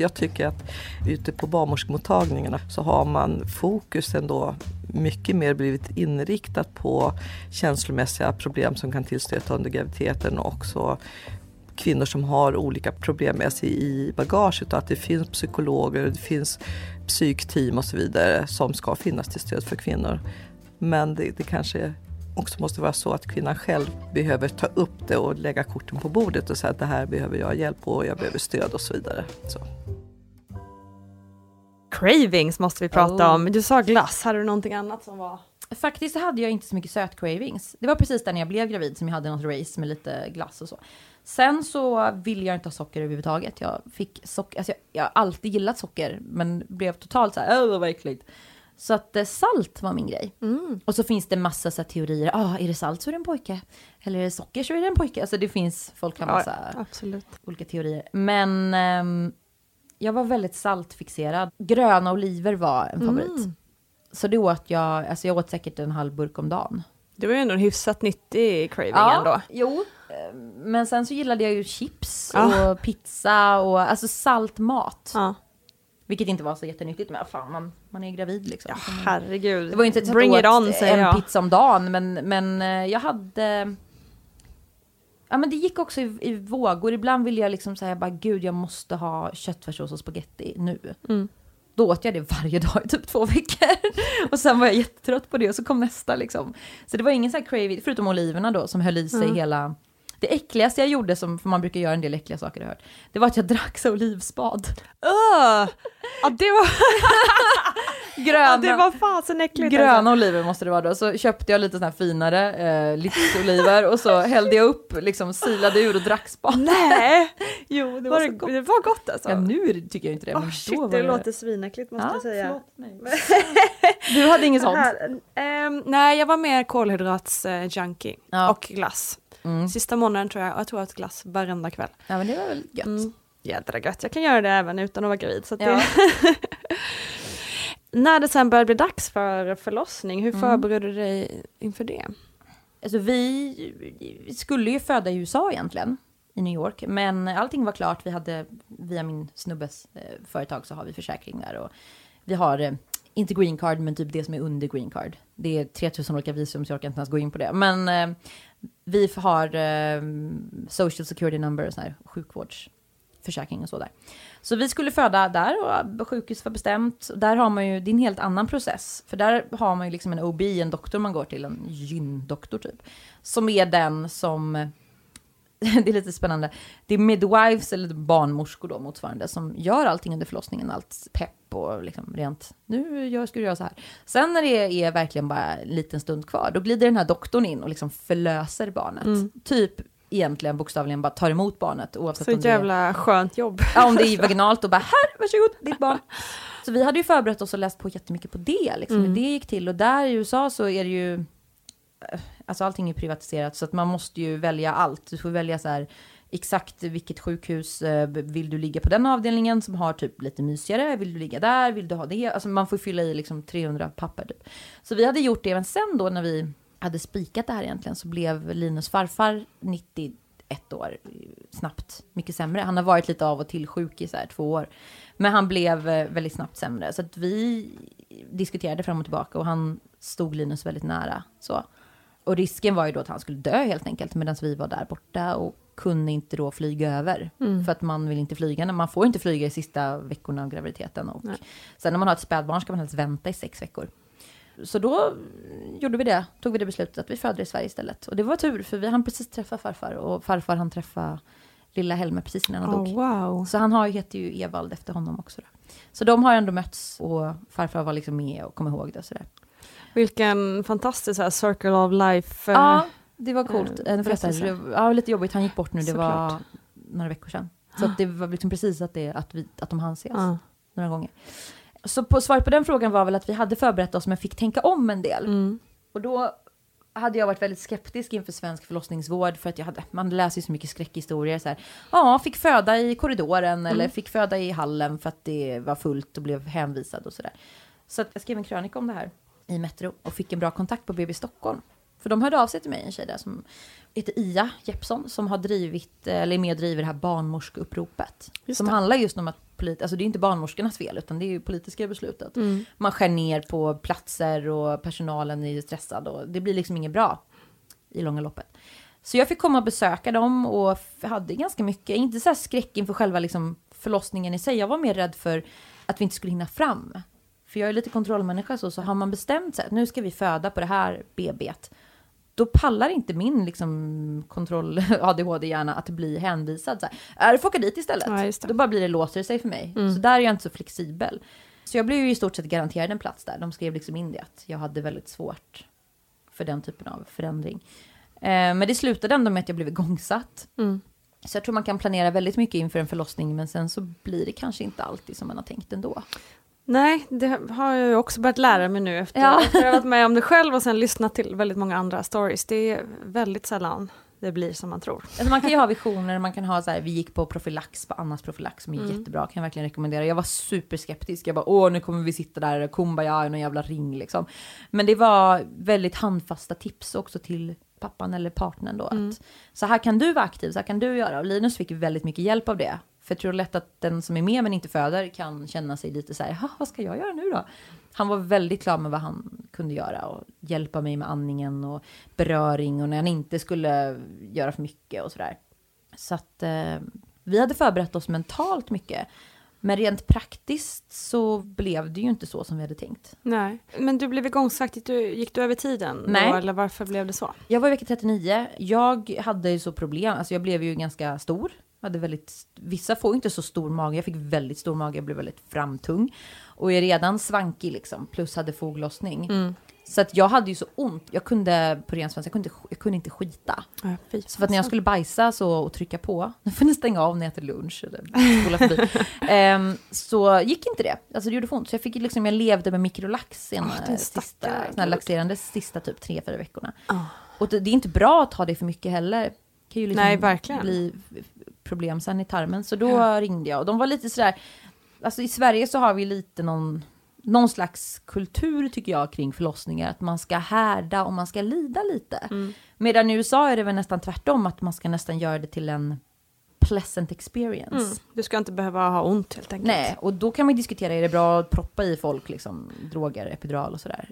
Speaker 5: Jag tycker att ute på barnmorskemottagningarna så har man fokus ändå mycket mer blivit inriktat på känslomässiga problem som kan tillstöta under graviditeten och också kvinnor som har olika problem med sig i bagaget och att det finns psykologer, det finns psykteam och så vidare som ska finnas till stöd för kvinnor. Men det, det kanske också måste vara så att kvinnan själv behöver ta upp det och lägga korten på bordet och säga att det här behöver jag hjälp på och jag behöver stöd och så vidare. Så.
Speaker 1: Cravings måste vi prata
Speaker 2: Oh.
Speaker 1: om. Du sa glass, hade du någonting annat som var?
Speaker 2: Faktiskt så hade jag inte så mycket söt-cravings. Det var precis där när jag blev gravid som jag hade något race med lite glass och så. Sen så ville jag inte ha socker överhuvudtaget. Jag fick socker, alltså jag, jag har alltid gillat socker, men blev totalt så här, åh vad äckligt. Så att eh, salt var min grej. Och så finns det massa så teorier, ah, är det salt så är det en pojke. Eller är det socker så är det en pojke. Alltså det finns, folk har massa
Speaker 1: absolut.
Speaker 2: olika teorier. Men ehm, jag var väldigt saltfixerad. Gröna oliver var en favorit. Så det åt jag, alltså jag åt säkert en halv burk om dagen.
Speaker 1: Det var ju ändå en hyfsat nyttig craving ändå.
Speaker 2: jo. Men sen så gillade jag ju chips
Speaker 1: Ja.
Speaker 2: och pizza och alltså saltmat.
Speaker 1: Ja.
Speaker 2: Vilket inte var så jättenyttigt, men fan man, man är gravid liksom.
Speaker 1: Ja, herregud.
Speaker 2: det var ju inte så
Speaker 1: Bring it on säger
Speaker 2: en
Speaker 1: jag.
Speaker 2: pizza om dagen, men, men eh, jag hade... Ja men det gick också i, i vågor. Ibland ville jag liksom säga bara gud jag måste ha köttfärssås och spaghetti nu.
Speaker 1: Mm.
Speaker 2: Då åt jag det varje dag i typ två veckor. och sen var jag jättetrött på det och så kom nästa liksom. Så det var ingen sån här craving, förutom oliverna då som höll i sig hela... Det äckligaste jag gjorde, som, man brukar göra en del äckliga saker jag hört, det var att jag drack så olivspad.
Speaker 1: Öh! Ja, det var,
Speaker 2: Gröna,
Speaker 1: ja, det var fasen äckligt.
Speaker 2: gröna
Speaker 1: alltså.
Speaker 2: oliver måste det vara då. Så köpte jag lite såna här finare eh, livsoliver och så hällde jag upp, liksom silade ur och drack spad.
Speaker 1: Nej!
Speaker 2: Jo, det
Speaker 1: Var
Speaker 2: var,
Speaker 1: det,
Speaker 2: så gott.
Speaker 1: det var gott alltså.
Speaker 2: Ja, nu det- tycker jag inte det. Men
Speaker 1: shit,
Speaker 2: var
Speaker 1: det låter svinäckligt måste
Speaker 2: Ja,
Speaker 1: jag säga.
Speaker 2: Du hade inget sånt?
Speaker 1: Här, ehm, nej, jag var mer kolhydrats-junkie
Speaker 2: Ja.
Speaker 1: och glass.
Speaker 2: Mm.
Speaker 1: Sista månaden tror jag, jag tror jag åt glass varenda kväll.
Speaker 2: Ja, men det var väl gött.
Speaker 1: Mm. Jädra gött, jag kan göra det även utan att vara gravid. Så
Speaker 2: Ja.
Speaker 1: det... När det sen började bli dags för förlossning, hur
Speaker 2: Mm.
Speaker 1: förberedde du dig inför det?
Speaker 2: Alltså vi, skulle ju föda i USA egentligen, i New York. Men allting var klart. Vi hade, via min snubbes eh, företag så har vi försäkringar. Och vi har, eh, inte green card, men typ det som är under green card. Det är 3000 olika visum, så jag orkar inte ens gå in på det. Men eh, vi har eh, social security number och sån här sjukvårdsförsäkring och så där. Så vi skulle föda där och sjukhus var bestämt. Där har man ju, det är en helt annan process. För där har man ju liksom en OB, en doktor man går till, en gyndoktor typ. Som är den som, det är lite spännande, det är midwives eller barnmorskor då motsvarande som gör allting under förlossningen, allt pepp och liksom rent, nu gör, ska du göra så här. Sen när det är verkligen bara en liten stund kvar, då glider den här doktorn in och liksom förlöser barnet. Typ egentligen bokstavligen bara tar emot barnet oavsett
Speaker 1: Så
Speaker 2: om det är
Speaker 1: jävla skönt jobb.
Speaker 2: Ja, om det är vaginalt och bara här, varsågod, ditt barn. Så vi hade ju förberett oss och läst på jättemycket på det, liksom, hur det gick till. Och där i USA så är det ju, eh, alltså allting är privatiserat så att man måste ju välja allt. Du får välja så här exakt vilket sjukhus eh, vill du ligga på den avdelningen som har typ lite mysigare, vill du ligga där, vill du ha det? Alltså man får fylla i liksom 300 papper typ. Så vi hade gjort det, men sen då när vi hade spikat det här egentligen så blev Linus farfar 91 år snabbt mycket sämre. Han har varit lite av och till sjuk i så här två år. Men han blev eh, väldigt snabbt sämre. Så att vi diskuterade fram och tillbaka och han stod Linus väldigt nära. Så. Och risken var ju då att han skulle dö helt enkelt medan vi var där borta och kunde inte då flyga över. För att man vill inte flyga, man får inte flyga i sista veckorna av graviditeten. Och sen när man har ett spädbarn ska man helst vänta i sex veckor. Så då gjorde vi det, tog vi det beslutet att vi födde i Sverige istället. Och det var tur, för vi hann precis träffa farfar och farfar han träffa lilla Helmer precis innan han dog.
Speaker 1: Oh, wow.
Speaker 2: Så han har, heter ju Evald efter honom också. Då. Så de har ändå mötts och farfar var liksom med och kom ihåg det och sådär.
Speaker 1: Vilken fantastisk så här, circle of life. eh,
Speaker 2: Ja, det var coolt.
Speaker 1: eh,
Speaker 2: var ja, lite jobbigt, han gick bort nu, det var
Speaker 1: Såklart.
Speaker 2: några veckor sedan. Så det var liksom precis att, det, att, vi, att de hann ses
Speaker 1: Ja.
Speaker 2: några gånger. Så på, svaret på den frågan var väl att vi hade förberett oss men fick tänka om en del.
Speaker 1: Mm.
Speaker 2: Och då hade jag varit väldigt skeptisk inför svensk förlossningsvård för att jag hade, man läser ju så mycket skräckhistorier så här. Ja, fick föda i korridoren eller fick föda i hallen för att det var fullt och blev hänvisad och sådär. Så att jag skrev en krönika om det här i Metro och fick en bra kontakt på BB Stockholm. För de hörde av sig till mig, en tjej där som heter Ia Jeppsson, som har drivit, eller är med och driver det här barnmorskeuppropet. Som handlar just om att, polit, alltså det är inte barnmorskornas fel, utan det är ju politiska beslutet. Man skär ner på platser och personalen är stressad och det blir liksom inget bra i långa loppet. Så jag fick komma och besöka dem och hade ganska mycket, inte så här skräck inför själva liksom förlossningen i sig, jag var mer rädd för att vi inte skulle hinna fram. För jag är lite kontrollmänniska så, så har man bestämt sig att nu ska vi föda på det här BB't, då pallar inte min liksom, kontroll ADHD-hjärna att bli hänvisad. Så här, "Äh, du får åka dit istället.
Speaker 1: Ja.
Speaker 2: Då bara blir det låser sig för mig. Så där är jag inte så flexibel. Så jag blev ju i stort sett garanterad en plats där. De skrev liksom in det att jag hade väldigt svårt för den typen av förändring. Eh, men det slutade ändå med att jag blev igångsatt. Så jag tror man kan planera väldigt mycket inför en förlossning, men sen så blir det kanske inte alltid som man har tänkt ändå.
Speaker 1: Nej, det har jag ju också börjat lära mig nu efter
Speaker 2: Ja.
Speaker 1: efter att har varit med om det själv och sen lyssnat till väldigt många andra stories. Det är väldigt sällan det blir som man tror.
Speaker 2: Alltså man kan ju ha visioner, man kan ha så här, vi gick på profylax, på Annas profylax som är jättebra, kan jag verkligen rekommendera. Jag var superskeptisk, jag bara åh nu kommer vi sitta där, kumbaya i någon jävla ring liksom. Men det var väldigt handfasta tips också till pappan eller partnern då. Att, så här kan du vara aktiv, så här kan du göra. Och Linus fick väldigt mycket hjälp av det. För jag tror lätt att den som är med men inte föder kan känna sig lite så här, "Ha, vad ska jag göra nu då? Han var väldigt klar med vad han kunde göra och hjälpa mig med andningen och beröring och när han inte skulle göra för mycket och sådär. Så att eh, vi hade förberett oss mentalt mycket. Men rent praktiskt så blev det ju inte så som vi hade tänkt.
Speaker 1: Nej. Men du blev igångsatt, gick du, gick du över tiden?
Speaker 2: Nej.
Speaker 1: Då, eller varför blev det så?
Speaker 2: Jag var i vecka 39. Jag hade ju så problem, alltså jag blev ju ganska stor. Hade väldigt, vissa får inte så stor mage, jag fick väldigt stor mage, jag blev väldigt framtung. Och är redan svankig liksom, plus hade foglossning. Så att jag hade ju så ont, jag kunde på ren svenska, jag kunde, jag kunde inte skita.
Speaker 1: Ja,
Speaker 2: Så för att när jag skulle bajsa så, och trycka på, nu får ni stänga av när jag äter lunch eller förbi, Ehm, så gick inte det. Alltså det gjorde för ont. Så jag, fick liksom, jag levde med mikrolax sen,
Speaker 1: Åh, din
Speaker 2: eh, sista, såna laxerande sista typ tre, fyra veckorna. Och det, det är inte bra att ta det för mycket heller. Kan ju liksom
Speaker 1: Nej, verkligen.
Speaker 2: bli problem sen i tarmen. Så då ringde jag och de var lite sådär, alltså i Sverige så har vi lite någon, någon slags kultur tycker jag kring förlossningar, att man ska härda och man ska lida lite.
Speaker 1: Mm.
Speaker 2: Medan i USA är det väl nästan tvärtom, att man ska nästan göra det till en pleasant experience.
Speaker 1: Mm. Du ska inte behöva ha ont helt enkelt.
Speaker 2: Nej, och då kan man diskutera, är det bra att proppa i folk liksom, droger, epidural och sådär.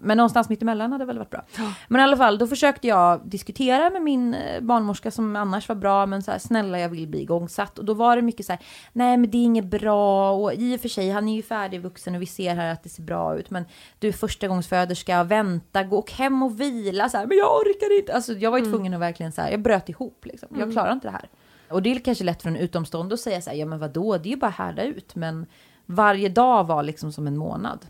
Speaker 2: Men någonstans mittemellan hade väl varit bra. Men i alla fall, då försökte jag diskutera med min eh, barnmorska som annars var bra, men så här, snälla jag vill bli igångsatt. Och då var det mycket så här, nej men det är inget bra, och i och för sig, han är ju färdigvuxen och vi ser här att det ser bra ut, men du är förstagångsföderska, vänta, gå och hem och vila, så här, men jag orkar inte. Alltså jag var ju tvungen att verkligen så här, jag bröt ihop liksom, jag klarar inte det här. Och det är kanske lätt för en utomstående att säga så här, ja men vadå, det är ju bara härda ut, men varje dag var liksom som en månad.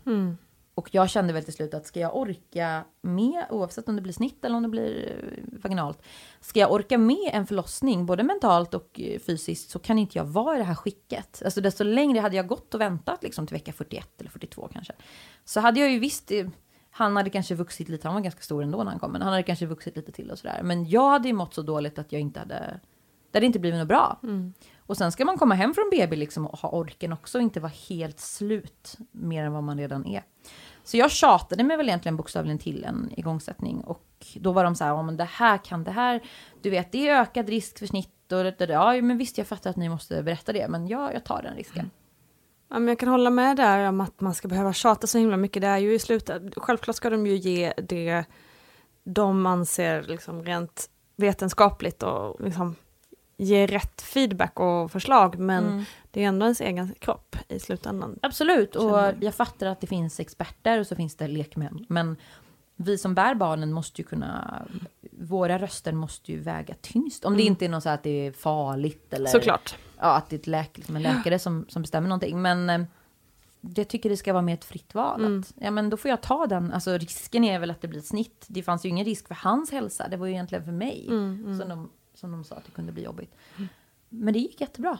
Speaker 2: Och jag kände väl till slut att ska jag orka med, oavsett om det blir snitt eller om det blir eh, vaginalt, ska jag orka med en förlossning, både mentalt och eh, fysiskt, så kan inte jag vara i det här skicket. Alltså desto längre hade jag gått och väntat liksom till vecka 41 eller 42 kanske. Så hade jag ju visst, eh, han hade kanske vuxit lite, han var ganska stor ändå när han kom, men han hade kanske vuxit lite till och sådär. Men jag hade ju mått så dåligt att jag inte hade, det hade inte blivit något bra. Mm. Och sen ska man komma hem från BB liksom och ha orken också och inte vara helt slut mer än vad man redan är. Så jag tjatade mig väl egentligen bokstavligen till en igångsättning och då var de så här, ja men det här kan det här, du vet det är ökad risk för snitt och det, det, det. ja men visst jag fattar att ni måste berätta det, men ja, jag tar den risken. Mm.
Speaker 1: Ja, men jag kan hålla med där om att man ska behöva tjata så himla mycket. Det är ju i slutet, självklart ska de ju ge det de anser liksom rent vetenskapligt och liksom ge rätt feedback och förslag, men
Speaker 2: Mm.
Speaker 1: det är ändå ens egen kropp i slutändan.
Speaker 2: Absolut, och jag fattar att det finns experter och så finns det lekmän, men vi som bär barnen måste ju kunna, våra röster måste ju väga tyngst. Om det inte är något så att det är farligt eller
Speaker 1: Såklart.
Speaker 2: ja, att det är ett läk, liksom en läkare som, som bestämmer någonting. Men eh, jag tycker det ska vara mer ett fritt val. Att, ja, men då får jag ta den. Alltså, risken är väl att det blir ett snitt. Det fanns ju ingen risk för hans hälsa. Det var ju egentligen för mig Som, de, som de sa att det kunde bli jobbigt. Men det gick jättebra.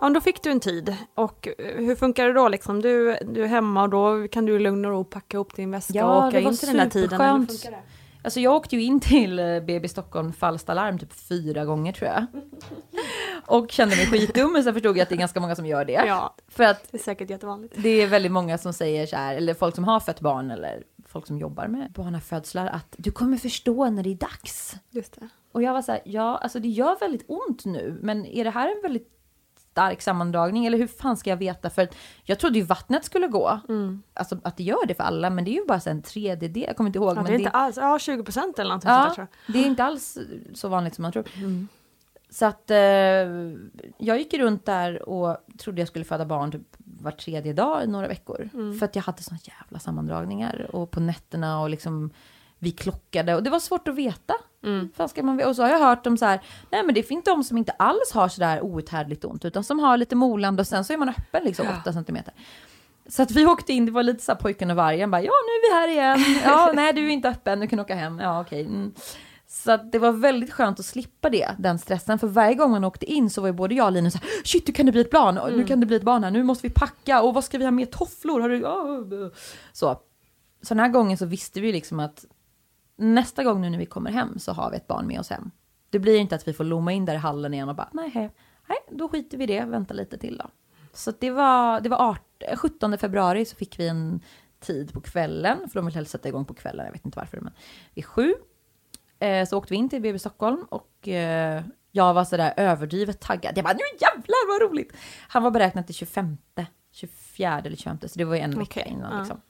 Speaker 1: Ja, då fick du en tid. Och eh, hur funkar det då? Liksom? Du, du är hemma och då kan du i lugn och ro packa upp din väska
Speaker 2: Ja,
Speaker 1: och åka
Speaker 2: det var
Speaker 1: in till den där tiden. eller hur
Speaker 2: superskönt.
Speaker 1: funkar det?
Speaker 2: Alltså jag åkte ju in till eh, BB Stockholm falskt alarm typ fyra gånger tror jag. Och kände mig skitdum, men sen förstod jag att det är ganska många som gör det.
Speaker 1: Ja,
Speaker 2: För att
Speaker 1: det är säkert jättevanligt.
Speaker 2: det är väldigt många som säger så här, eller folk som har fött barn eller folk som jobbar med barnafödslar, att du kommer förstå när det är dags.
Speaker 1: Just det.
Speaker 2: Och jag var så här, ja, alltså det gör väldigt ont nu, men är det här en väldigt stark sammandragning eller hur fan ska jag veta? För att jag trodde ju vattnet skulle gå. Alltså att det gör det för alla, men det är ju bara en tredjedel, jag kommer inte ihåg.
Speaker 1: Ja,
Speaker 2: men
Speaker 1: det är inte alls, ja 20 procent eller någonting sånt där, tror
Speaker 2: Ja, det är inte alls så vanligt som man tror.
Speaker 1: Mm.
Speaker 2: Så att eh, jag gick runt där och trodde jag skulle föda barn typ var tredje dag i några veckor.
Speaker 1: Mm.
Speaker 2: För att jag hade såna jävla sammandragningar och på nätterna och liksom vi klockade och det var svårt att veta.
Speaker 1: Mm.
Speaker 2: Fan ska man, och så har jag hört om så här, nej men det finns de som inte alls har så där outhärdligt ont utan som har lite molande och sen så är man öppen liksom 8 centimeter. Så att vi åkte in, det var lite så här pojken och vargen, bara ja nu är vi här igen, ja nej du är inte öppen, du kan åka hem, ja okej. Mm. Så att det var väldigt skönt att slippa det, den stressen, för varje gång man åkte in så var ju både jag och Linus såhär, shit nu kan det bli ett barn, och nu kan det bli ett barn här, nu måste vi packa, och vad ska vi ha med tofflor, har du, ja, så. Så den här gången så visste vi liksom att nästa gång nu när vi kommer hem så har vi ett barn med oss hem. Det blir inte att vi får lomma in där i hallen igen och bara, nej, nej då skiter vi i det, vänta lite till då. Så det var, det var art, 17 februari så fick vi en tid på kvällen, för de vill helst sätta igång på kvällen, jag vet inte varför, men vid sju eh, så åkte vi in till BB Stockholm och eh, jag var sådär överdrivet taggad. Jag bara, nu jävlar vad roligt! Han var beräknat till 25, 24 eller 25, så det var ju en vecka
Speaker 1: Okej,
Speaker 2: innan
Speaker 1: ja.
Speaker 2: liksom.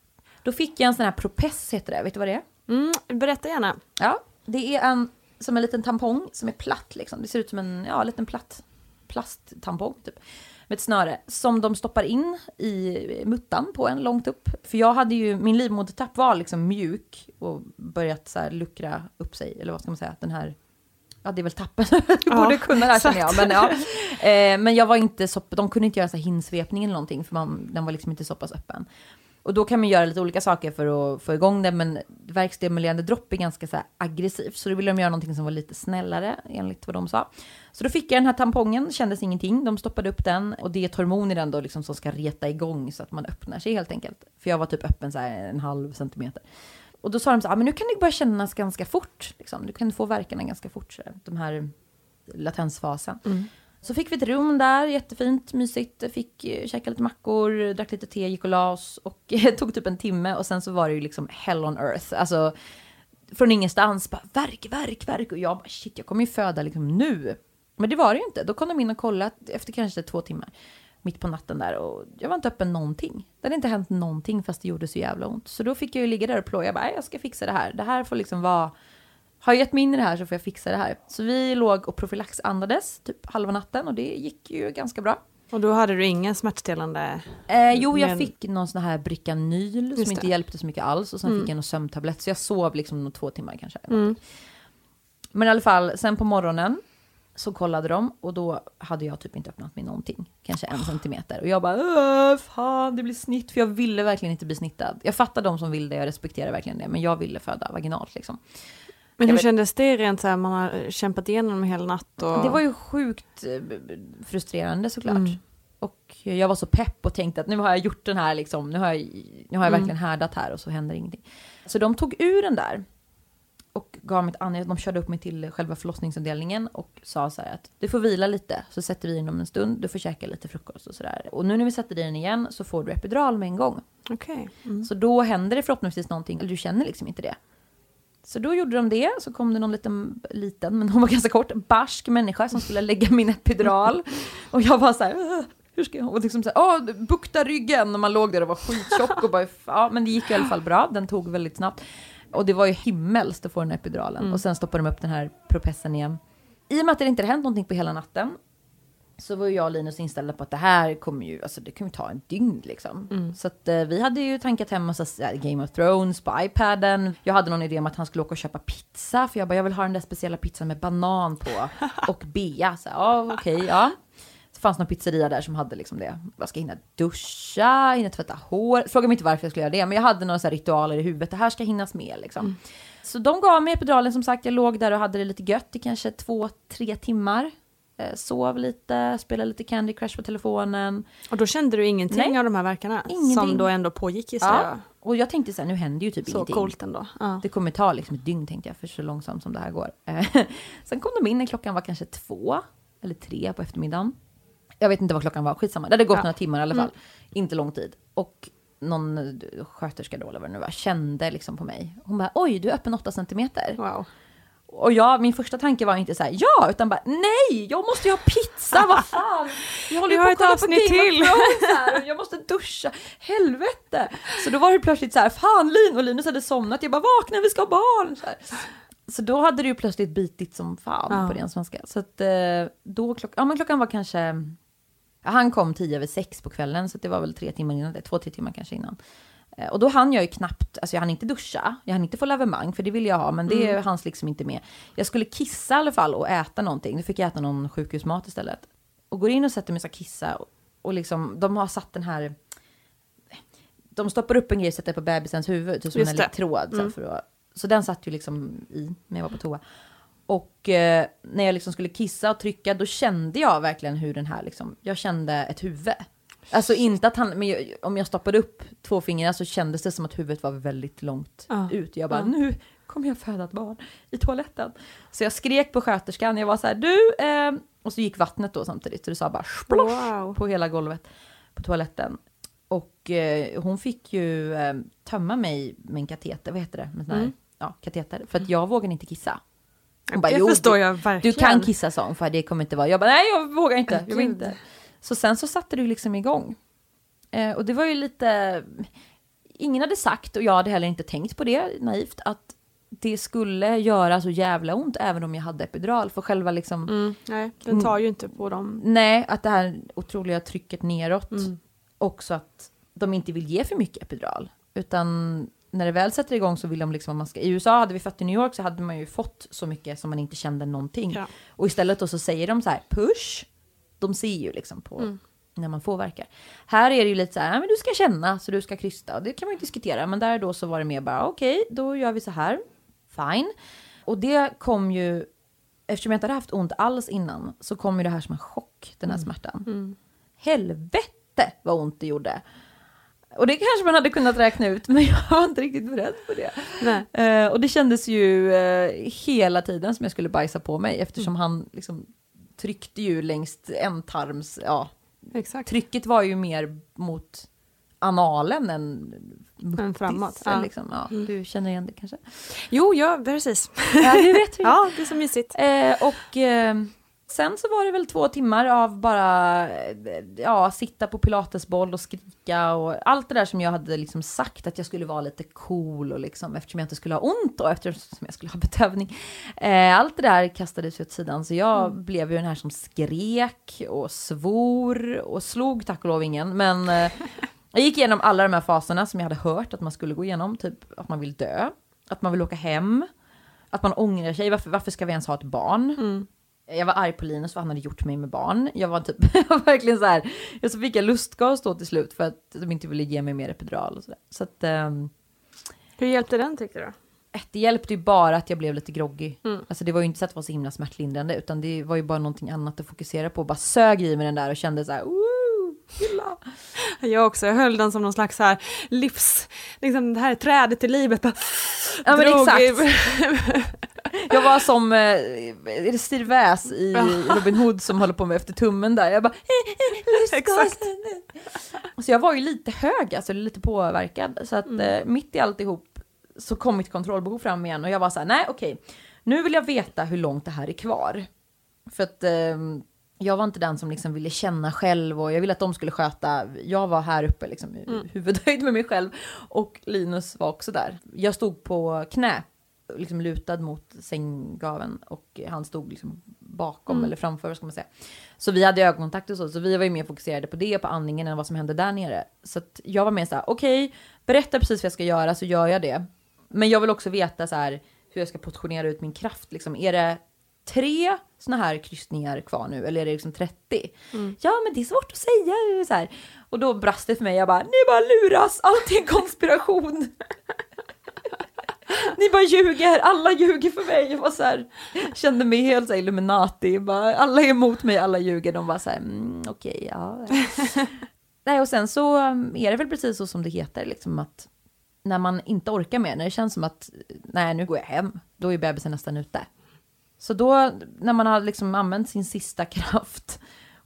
Speaker 2: Då fick jag en sån här Propess heter det, vet du vad det är?
Speaker 1: Mm, berätta gärna.
Speaker 2: Ja, det är en som en liten tampong som är platt liksom. Det ser ut som en ja, liten platt plasttampong typ. Med ett snöre som de stoppar in i muttan på en långt upp. För jag hade ju, min livmodertapp var liksom mjuk och börjat så här luckra upp sig. Eller vad ska man säga, den här Ja, det är väl tappen. Du borde kunna det här känner jag. Men, ja. eh, men jag var inte så, de kunde inte göra så här hinsvepning eller någonting för man, den var liksom inte så pass öppen. Och då kan man göra lite olika saker för att få igång det, men verkstimulerande dropp är ganska så här aggressivt, så då ville de göra någonting som var lite snällare, enligt vad de sa. Så då fick jag den här tampongen, kändes ingenting, de stoppade upp den, och det är ett hormon i den då liksom som ska reta igång så att man öppnar sig helt enkelt. För jag var typ öppen så här en halv centimeter. Och då sa de så här, "Ah, men nu kan det börja kännas ganska fort. Liksom. Du kan få verkarna ganska fort, så de här latensfasen. Mm. Så fick vi ett rum där, jättefint, mysigt. Fick eh, käka lite mackor, drack lite te, gick och la oss. Och eh, tog typ en timme och sen så var det ju liksom hell on earth. Alltså från ingenstans, bara verk, verk, verk. Och jag bara shit, jag kommer ju föda liksom nu. Men det var det ju inte. Då kom de in och kollade efter kanske två timmar. Mitt på natten där och jag var inte öppen någonting. Det hade inte hänt någonting fast det gjorde så jävla ont. Så då fick jag ju ligga där och plåga. Jag bara, jag ska fixa det här. Det här får liksom vara... Har jag gett mig in i det här så får jag fixa det här. Så vi låg och profylaxandades typ halva natten och det gick ju ganska bra.
Speaker 1: Och då hade du ingen smärtstillande?
Speaker 2: Eh, jo, jag
Speaker 1: Men-
Speaker 2: fick någon sån här Bricanyl som inte hjälpte så mycket alls. Och sen
Speaker 1: Mm.
Speaker 2: fick jag någon sömntablett. Så jag sov liksom två timmar kanske.
Speaker 1: Mm.
Speaker 2: Men i alla fall, sen på morgonen så kollade de och då hade jag typ inte öppnat mig någonting. Kanske en centimeter. Och jag bara, "Åh, fan det blir snitt. För jag ville verkligen inte bli snittad. Jag fattar de som vill det, jag respekterar verkligen det. Men jag ville föda vaginalt liksom.
Speaker 1: Men hur
Speaker 2: vet-
Speaker 1: kändes det rent så här, man har kämpat igenom hela natt och...
Speaker 2: Det var ju sjukt eh, frustrerande såklart.
Speaker 1: Mm.
Speaker 2: Och jag var så pepp och tänkte att nu har jag gjort den här liksom, nu har jag, nu har jag
Speaker 1: Mm.
Speaker 2: verkligen härdat här och så händer ingenting. Så de tog ur den där och gav mig ett annat, de körde upp mig till själva förlossningsavdelningen och sa så här att du får vila lite så sätter vi in om en stund, du får käka lite frukost och sådär. Och nu när vi sätter i den igen så får du epidural med en gång.
Speaker 1: Okej. Mm.
Speaker 2: Så då händer det förhoppningsvis någonting, eller du känner liksom inte det. Så då gjorde de det, så kom det någon liten, liten men hon var ganska kort, barsk människa som skulle lägga min epidural. Och jag var så här, "Åh, hur ska jag? Och liksom så här, Åh, bukta ryggen! Och man låg där och var skittjock och bara, ja men det gick i alla fall bra, den tog väldigt snabbt. Och det var ju himmelskt att få den här epiduralen.
Speaker 1: Mm.
Speaker 2: Och sen stoppade de upp den här propessen igen. I och med att det inte hade hänt någonting på hela natten så var ju jag och Linus inställda på att det här kommer ju, alltså det kommer ta en dygn liksom.
Speaker 1: Mm.
Speaker 2: Så att eh, vi hade ju tankat hem massa här, Game of Thrones på iPaden. Jag hade någon idé om att han skulle åka och köpa pizza, för jag bara, jag vill ha den där speciella pizzan med banan på och bea. Så ja, okej, ja. Så fanns någon pizzeria där som hade liksom det. Jag ska hinna duscha, hinna tvätta hår. Fråga mig inte varför jag skulle göra det, men jag hade några så ritualer i huvudet. Det här ska hinnas med liksom. Så de gav mig epiduralen som sagt. Jag låg där och hade det lite gött i kanske två, tre timmar. Eh, sov lite, spelade lite Candy Crush på telefonen.
Speaker 1: Och då kände du ingenting
Speaker 2: Nej.
Speaker 1: av de här verkarna?
Speaker 2: Ingenting.
Speaker 1: Som då ändå pågick gissar
Speaker 2: Ja.
Speaker 1: jag.
Speaker 2: Och jag tänkte så här, nu händer ju typ
Speaker 1: Så
Speaker 2: ingenting.
Speaker 1: coolt ändå. Ja.
Speaker 2: Det kommer ta liksom ett dygn tänkte jag, för så långsamt som det här går. Eh, Sen kom de in när klockan var kanske två eller tre på eftermiddagen. Jag vet inte vad klockan var, skitsamma. Det hade gått
Speaker 1: Ja.
Speaker 2: några timmar i alla
Speaker 1: Mm.
Speaker 2: fall. Inte lång tid. Och någon sköterska då, eller vad det nu var, kände liksom på mig. Hon bara, oj, du är öppen 8 centimeter.
Speaker 1: Wow.
Speaker 2: Och jag, min första tanke var inte så här, ja, utan bara, nej, jag måste ju ha pizza, vad fan. Jag håller ju på att kolla på Game
Speaker 1: till.
Speaker 2: of Thrones här, och jag måste duscha, helvete. Så då var det plötsligt så här, fan Lin, och Linus hade somnat, jag bara, vakna, vi ska ha barn. Så, här. så då hade det ju plötsligt bitit som fan
Speaker 1: Ja.
Speaker 2: på ren svenska. Så att eh, då, klock, ja men klockan var kanske, han kom tio över sex på kvällen, så det var väl tre timmar innan det, två, tre timmar kanske innan. Eh, Och då hann jag ju knappt, alltså jag hann inte duscha, jag hann inte få lavemang, för det ville jag ha, men det
Speaker 1: Mm.
Speaker 2: hanns liksom inte med. Jag skulle kissa i alla fall och äta någonting, då fick jag äta någon sjukhusmat istället. Och går in och sätter mig och kissa, och, och liksom, de har satt den här, de stoppar upp en grej och sätter på bebisens huvud, typ som
Speaker 1: Just
Speaker 2: en elektrod. Så,
Speaker 1: Mm.
Speaker 2: att, så den satt ju liksom i när jag var på toa. Och eh, när jag liksom skulle kissa och trycka, då kände jag verkligen hur den här liksom, jag kände ett huvud. Alltså inte att han, men jag, om jag stoppade upp två fingrar så kändes det som att huvudet var väldigt långt
Speaker 1: Ja.
Speaker 2: ut. Jag bara,
Speaker 1: Ja.
Speaker 2: nu kommer jag föda ett barn i toaletten. Så jag skrek på sköterskan, jag var så här, du, eh, och så gick vattnet då samtidigt, så det sa bara splosh
Speaker 1: Wow.
Speaker 2: på hela golvet på toaletten. Och eh, hon fick ju eh, tömma mig med en kateter, vad heter det? Med sån här,
Speaker 1: Mm.
Speaker 2: ja, kateter. För att jag vågade inte kissa. Hon
Speaker 1: det
Speaker 2: "Jo,
Speaker 1: förstår jag verkligen.
Speaker 2: Du kan kissa sa hon, för det kommer inte vara. Jag bara, nej jag vågar inte. Jag vill inte. Så sen så satte du liksom igång. Eh, och det var ju lite, ingen hade sagt, och jag hade heller inte tänkt på det naivt, att det skulle göra så jävla ont även om jag hade epidural. För själva liksom,
Speaker 1: Mm, nej, den tar ju inte på dem.
Speaker 2: nej, att det här otroliga trycket neråt.
Speaker 1: Mm.
Speaker 2: Också att de inte vill ge för mycket epidural. Utan när det väl sätter igång så vill de liksom, man ska, i USA hade vi fött i New York så hade man ju fått så mycket som man inte kände någonting.
Speaker 1: Ja.
Speaker 2: Och istället då så säger de så här, push. De ser ju liksom på
Speaker 1: Mm.
Speaker 2: när man får verkar. Här är det ju lite så här, "Ja, men du ska känna så du ska krysta. Det kan man ju diskutera, men där då så var det mer bara, okej, då gör vi så här. Fine. Och det kom ju, eftersom jag inte hade haft ont alls innan, så kom ju det här som en chock, den här smärtan.
Speaker 1: Mm.
Speaker 2: Helvete vad ont det gjorde. Och det kanske man hade kunnat räkna ut, men jag var inte riktigt beredd på det. Eh, och det kändes ju eh, hela tiden som jag skulle bajsa på mig, eftersom han liksom tryckte ju längst en tarms, ja,
Speaker 1: Exakt.
Speaker 2: trycket var ju mer mot analen än
Speaker 1: Än framåt,
Speaker 2: muttis,
Speaker 1: ja.
Speaker 2: Liksom. Ja, du känner igen det kanske?
Speaker 1: Jo, ja, precis.
Speaker 2: Ja, det vet vi.
Speaker 1: ja, det är så mysigt.
Speaker 2: Eh, och eh, sen så var det väl två timmar av bara eh, ja, sitta på pilatesboll och skrika och allt det där som jag hade liksom sagt att jag skulle vara lite cool och liksom eftersom jag inte skulle ha ont och eftersom jag skulle ha bedövning. Eh, allt det där kastades åt sidan så jag blev ju den här som skrek och svor och slog tack och lov ingen. Men eh, jag gick igenom alla de här faserna som jag hade hört att man skulle gå igenom, typ att man vill dö, att man vill åka hem, att man ångrar sig, varför, varför ska vi ens ha ett barn? Jag var arg på Linus för han hade gjort mig med barn. Jag var typ, jag var verkligen så här, jag så fick jag lustgas då till slut för att de inte ville ge mig mer epidural och sådär. Så att, ehm,
Speaker 1: Hur hjälpte den tyckte du?
Speaker 2: det hjälpte ju bara att jag blev lite groggy.
Speaker 1: Mm.
Speaker 2: Alltså det var ju inte så att det var så himla smärtlindrande utan det var ju bara någonting annat att fokusera på. Bara sög i mig den där och kände så här, gilla.
Speaker 1: Jag också, jag höll den som någon slags så här livs, liksom det här är trädet i livet. Bara,
Speaker 2: Ja, men
Speaker 1: drog
Speaker 2: exakt. Jag var som, eh, är det Stir Väs i Robin Hood som håller på med efter tummen där? Jag bara,
Speaker 1: Exakt.
Speaker 2: Så jag var ju lite hög, alltså lite påverkad. Så att
Speaker 1: Mm.
Speaker 2: eh, mitt i alltihop så kom mitt kontrollbehov fram igen och jag var så här, nej okej, nu vill jag veta hur långt det här är kvar. För att ehm, jag var inte den som liksom ville känna själv och jag ville att de skulle sköta. Jag var här uppe liksom i
Speaker 1: Mm.
Speaker 2: huvudhöjd med mig själv och Linus var också där. Jag stod på knä, liksom lutad mot sänggaveln och han stod liksom bakom
Speaker 1: Mm.
Speaker 2: eller framför, vad ska man säga. Så vi hade ögonkontakt och så, så vi var ju mer fokuserade på det, på andningen än vad som hände där nere. Så att jag var mer så här, okej, berätta precis vad jag ska göra så gör jag det. Men jag vill också veta så här hur jag ska portionera ut min kraft. Liksom. Är det tre såna här kryssningar kvar nu eller är det liksom 30? Ja, men det är svårt att säga. Så här. Och då brast det för mig. Jag bara, ni bara luras, allt är en konspiration. Ni bara ljuger, alla ljuger för mig. Jag var så här, kände mig helt så här Illuminati. Bara, alla är emot mig, alla ljuger. De var så här, mm, okej, ja. Nej, och sen så um, är det väl precis så som det heter, liksom att när man inte orkar mer, när det känns som att nej, nu går jag hem, då är bebisen nästan ute. Så då, när man har liksom använt sin sista kraft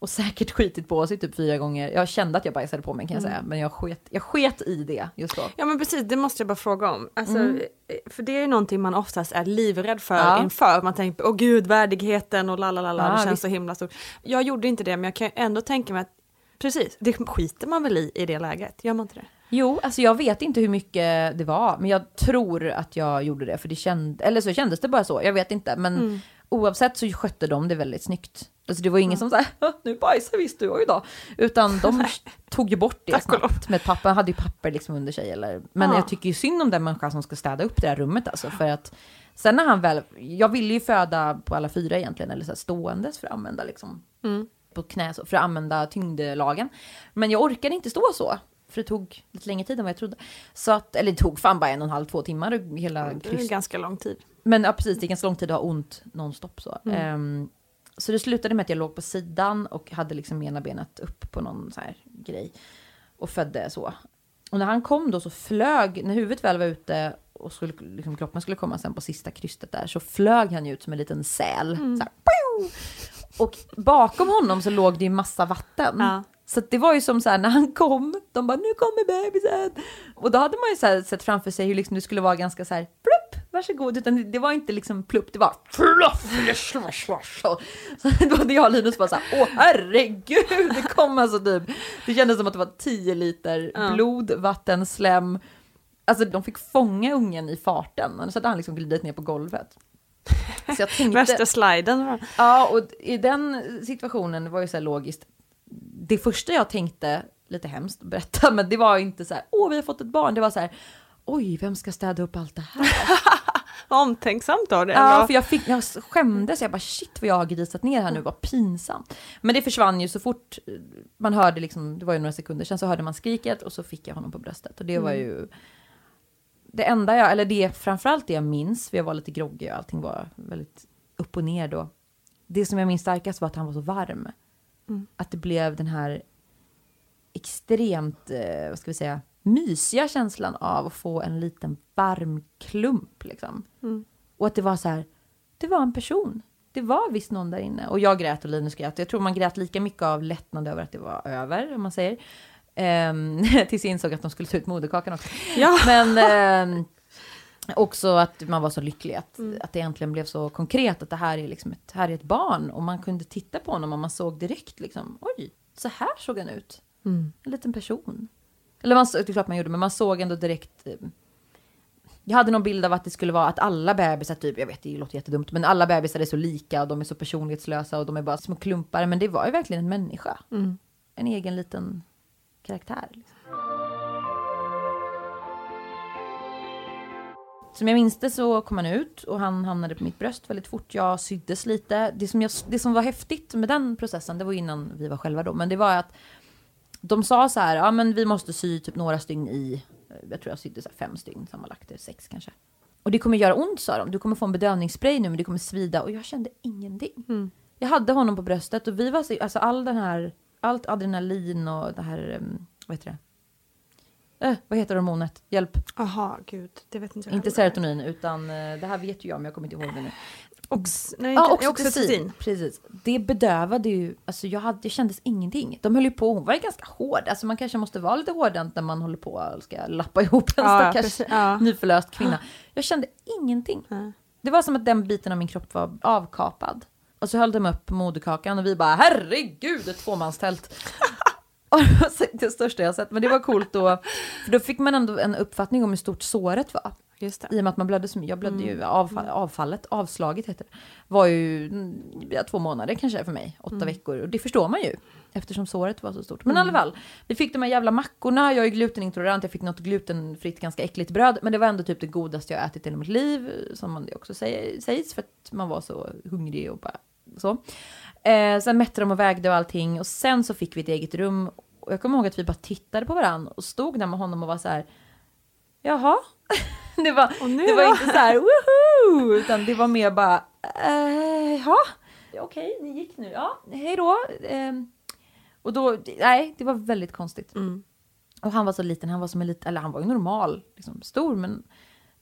Speaker 2: och säkert skitit på sig typ fyra gånger, jag kände att jag bajsade på mig kan jag säga, men jag sket, jag sket i det just då.
Speaker 1: Ja men precis, det måste jag bara fråga om. Alltså,
Speaker 2: Mm.
Speaker 1: För det är ju någonting man oftast är livrädd för
Speaker 2: Ja.
Speaker 1: inför. Man tänker, åh gud, värdigheten och lalalala,
Speaker 2: Ja,
Speaker 1: det känns
Speaker 2: visst.
Speaker 1: så himla stort. Jag gjorde inte det, men jag kan ändå tänka mig att Precis, det skiter man väl i i det läget, gör man inte det?
Speaker 2: Jo, alltså jag vet inte hur mycket det var, men jag tror att jag gjorde det, för det kände, eller så kändes det bara så, jag vet inte, men
Speaker 1: Mm.
Speaker 2: Oavsett så skötte de det väldigt snyggt. Alltså det var ingen som sa nu bajsar visst du då, utan de tog ju bort det snabbt. Med papper, hade ju papper liksom under sig eller, men
Speaker 1: Ja.
Speaker 2: jag tycker ju synd om den människa som ska städa upp det här rummet alltså, för att sen när han väl, jag ville ju föda på alla fyra egentligen, eller så här ståendes för att använda liksom
Speaker 1: Mm.
Speaker 2: på knä så, för att använda tyngdlagen. Men jag orkade inte stå så. För det tog lite längre tid än vad jag trodde. Så att, eller det tog fan bara en och en halv, två timmar hela
Speaker 1: Det är
Speaker 2: kryss.
Speaker 1: ganska lång tid.
Speaker 2: Men ja, precis, det är ganska lång tid att ha ont nonstop så.
Speaker 1: Mm.
Speaker 2: Ehm, så det slutade med att jag låg på sidan och hade liksom ena benet upp på någon så här grej. Och födde så. Och när han kom då så flög, när huvudet väl var ute och skulle, liksom, kroppen skulle komma sen på sista krystet där, så flög han ju ut som en liten säl. Så här, och bakom honom så låg det ju massa vatten.
Speaker 1: Ja.
Speaker 2: Så det var ju som så här när han kom, de bara nu kommer bebisen. Och då hade man ju så här sett framför sig hur liksom det skulle vara ganska så här varsågod. Utan det, var inte liksom plupp, det var fluff. Så så då hade jag och Linus bara så här, åh herregud, det kom alltså typ, det kändes som att det var 10 liter
Speaker 1: Ja.
Speaker 2: blod, vatten, slem. Alltså de fick fånga ungen i farten, annars hade han liksom glidit ner på golvet. Så jag tänkte...
Speaker 1: Värsta sliden.
Speaker 2: Ja, och i den situationen var ju så här logiskt. Det första jag tänkte, lite hemskt att berätta, men det var inte så här, åh vi har fått ett barn. Det var så här, oj vem ska städa upp allt det här?
Speaker 1: Omtänksamt av det.
Speaker 2: Ja, för jag, fick, jag skämdes, jag bara shit vad jag har grisat ner här nu, vad pinsamt. Men det försvann ju så fort man hörde liksom, det var ju några sekunder sen så hörde man skriket och så fick jag honom på bröstet. Och det var ju det enda jag, eller det framförallt det jag minns, för jag var lite groggy och allting var väldigt upp och ner då. Det som jag minns starkast var att han var så varm. Att det blev den här extremt, eh, vad ska vi säga, mysiga känslan av att få en liten varm klump liksom.
Speaker 1: Mm.
Speaker 2: Och att det var så här, det var en person. Det var visst någon där inne. Och jag grät och Linus grät. Jag tror man grät lika mycket av lättnad över att det var över, om man säger. Um, tills jag insåg att de skulle ta ut moderkakan också.
Speaker 1: Ja.
Speaker 2: Men ehm, också att man var så lycklig att,
Speaker 1: Mm.
Speaker 2: att det äntligen blev så konkret att det här är liksom ett, här är ett barn. Och man kunde titta på honom och man såg direkt liksom, oj, så här såg han ut.
Speaker 1: Mm.
Speaker 2: En liten person. Eller man, det är klart man gjorde, men man såg ändå direkt. eh, Jag hade någon bild av att det skulle vara att alla bebisar, typ, jag vet det låter jättedumt, men alla bebisar är så lika och de är så personlighetslösa och de är bara små klumpar. Men det var ju verkligen en människa.
Speaker 1: Mm.
Speaker 2: En egen liten karaktär. Liksom. Som jag minns det så kom han ut och han hamnade på mitt bröst väldigt fort. Jag syddes lite. Det som, jag, det som var häftigt med den processen, det var innan vi var själva då, men det var att de sa så här, ja men vi måste sy typ några stygn i, eh, jag tror jag sydde så här fem stygn sammanlagt, sex kanske. Och det kommer göra ont sa de, du kommer få en bedövningsspray nu men det kommer svida och jag kände ingenting. Jag hade honom på bröstet och vi var så, alltså all den här, allt adrenalin och det här, um, vad heter det? Eh, vad heter hormonet? Hjälp.
Speaker 1: Aha, gud. Det vet inte jag
Speaker 2: Inte
Speaker 1: heller.
Speaker 2: serotonin utan eh, det här vet ju jag men jag kommer inte ihåg det nu.
Speaker 1: Ox, nej,
Speaker 2: Ja,
Speaker 1: inte,
Speaker 2: oxytocin. Precis. Det bedövade ju, alltså jag hade, det kändes ingenting. De höll ju på, hon var ju ganska hård. Alltså man kanske måste vara lite hårdhänt när man håller på och ska lappa ihop en
Speaker 1: Ja,
Speaker 2: stackars.
Speaker 1: Ja.
Speaker 2: nyförlöst kvinna. Jag kände ingenting.
Speaker 1: Nej.
Speaker 2: Det var som att den biten av min kropp var avkapad. Och så höll de upp moderkakan och vi bara herregud ett tvåmanstält. Och det var det största jag sett. Men det var coolt då. För då fick man ändå en uppfattning om hur stort såret var. I och med att man blödde så mycket. Jag blödde
Speaker 1: Mm.
Speaker 2: ju avfall, avfallet, avslaget heter det. Var ju mm, ja, två månader kanske för mig. Åtta
Speaker 1: Mm.
Speaker 2: veckor. Och det förstår man ju. Eftersom såret var så stort. Men i alla fall. Vi fick de här jävla mackorna. Jag är glutenintolerant. Jag fick något glutenfritt ganska äckligt bröd. Men det var ändå typ det godaste jag ätit i hela mitt liv. Som man det också säger, sägs. För att man var så hungrig och bara så. Eh, sen mätte de och vägde och allting. Och sen så fick vi ett eget rum. Och jag kommer ihåg att vi bara tittade på varandra. Och stod där med honom och var så här. Jaha. det var,
Speaker 1: nu
Speaker 2: det var inte så här woho! Utan det var mer bara eh, ja. Okej, ni gick nu. Ja, hej då. Ehm, och då, nej, det var väldigt konstigt.
Speaker 1: Mm.
Speaker 2: Och han var så liten, han var som en liten, eller han var ju normal, liksom stor, men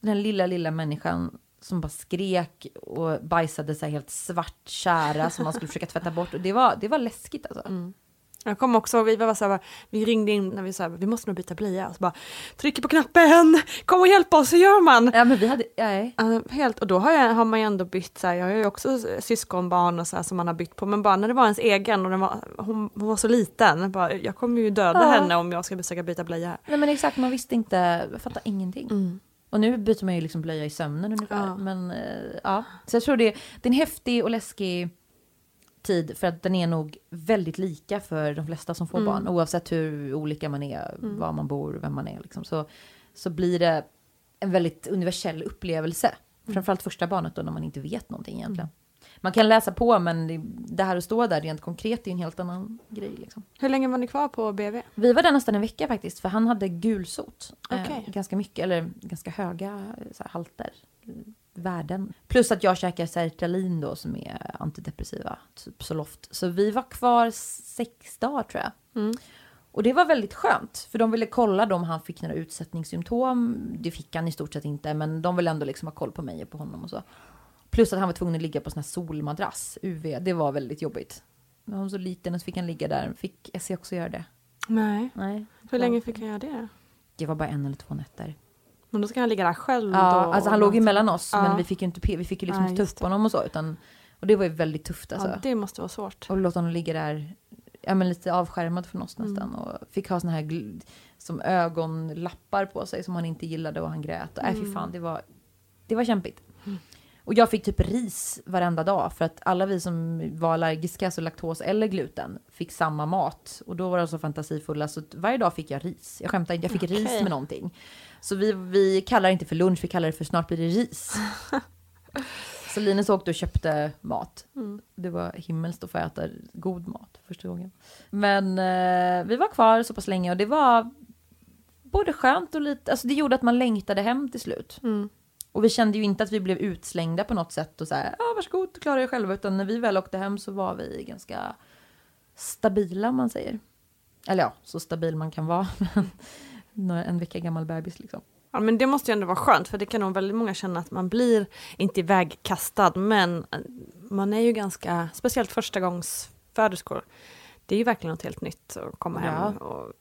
Speaker 2: den här lilla, lilla människan som bara skrek och bajsade så här helt svart kära som man skulle försöka tvätta bort. Och det var, det var läskigt alltså.
Speaker 1: Mm. Jag kommer också vi var så här, vi ringde in när vi sa vi måste nog byta blöja och så bara trycker på knappen, kom och hjälp oss, hur gör man?
Speaker 2: Ja men vi hade, nej.
Speaker 1: Helt, och då har, jag, har man ju ändå bytt, så här, jag har ju också syskonbarn och så här, som man har bytt på, men bara när det var ens egen och den var, hon, hon var så liten, bara, jag kommer ju döda
Speaker 2: Ja.
Speaker 1: henne om jag ska försöka byta blöja.
Speaker 2: Nej men exakt, man visste inte, jag fattade ingenting.
Speaker 1: Mm.
Speaker 2: Och nu byter man ju liksom blöja i sömnen ungefär.
Speaker 1: Ja.
Speaker 2: Men eh, ja, så jag tror det, det är en häftig och läskig tid för att den är nog väldigt lika för de flesta som får
Speaker 1: Mm.
Speaker 2: barn. Oavsett hur olika man är,
Speaker 1: Mm.
Speaker 2: var man bor, vem man är. Liksom. Så, så blir det en väldigt universell upplevelse.
Speaker 1: Mm.
Speaker 2: Framförallt första barnet då när man inte vet någonting egentligen. Man kan läsa på men det, det här att stå där rent konkret är en helt annan grej. Liksom.
Speaker 1: Hur länge var ni kvar på BV?
Speaker 2: Vi var där nästan en vecka faktiskt, för han hade gulsot.
Speaker 1: Okej.
Speaker 2: Eh, ganska mycket, eller ganska höga eh, här, halter, värden. Plus att jag käkar sertralin då som är antidepressiva, typ Zoloft. Så vi var kvar sex dagar tror jag.
Speaker 1: Mm.
Speaker 2: Och det var väldigt skönt, för de ville kolla då om han fick några utsättningssymptom. Det fick han i stort sett inte, men de ville ändå liksom ha koll på mig och på honom och så. Plus att han var tvungen att ligga på sån här solmadrass, UV. Det var väldigt jobbigt. Han var så liten och så fick han ligga där. Fick Essie också göra det?
Speaker 1: Nej.
Speaker 2: Nej.
Speaker 1: Hur länge fick han göra det?
Speaker 2: Det var bara en eller två nätter.
Speaker 1: Men då ska han ligga där själv
Speaker 2: Ja,
Speaker 1: då?
Speaker 2: alltså han låg ju mellan oss,
Speaker 1: Ja.
Speaker 2: men vi fick ju inte, vi fick ju liksom
Speaker 1: Nej,
Speaker 2: inte ta upp honom och så, utan, och det var ju väldigt tufft alltså.
Speaker 1: Ja, det måste vara svårt.
Speaker 2: Och låta honom ligga där, ja men lite avskärmad från oss nästan,
Speaker 1: Mm.
Speaker 2: och fick ha såna här som ögonlappar på sig som han inte gillade och han grät. Och, äh, fy
Speaker 1: Mm.
Speaker 2: fan, det var, det var kämpigt. Och jag fick typ ris varenda dag för att alla vi som var allergiska, alltså laktos eller gluten, fick samma mat. Och då var de så fantasifulla så varje dag fick jag ris. Jag skämtar inte, jag fick ris
Speaker 1: Okej.
Speaker 2: med någonting. Så vi, vi kallar det inte för lunch, vi kallar det för snart blir det ris. så Linus åkte och köpte mat.
Speaker 1: Mm.
Speaker 2: Det var himmelskt att få äta god mat första gången. Men eh, vi var kvar så pass länge och det var både skönt och lite, alltså det gjorde att man längtade hem till slut.
Speaker 1: Mm.
Speaker 2: Och vi kände ju inte att vi blev utslängda på något sätt och så här, ja varsågod, klara er själva. Utan när vi väl åkte hem så var vi ganska stabila om man säger. Eller ja, så stabil man kan vara. Men en vecka gammal bebis liksom.
Speaker 1: Ja men det måste ju ändå vara skönt för det kan nog väldigt många känna att man blir inte ivägkastad men eh, man är ju ganska, speciellt första gångs föderskor. Det är ju verkligen något helt nytt att komma hem
Speaker 2: Ja.
Speaker 1: och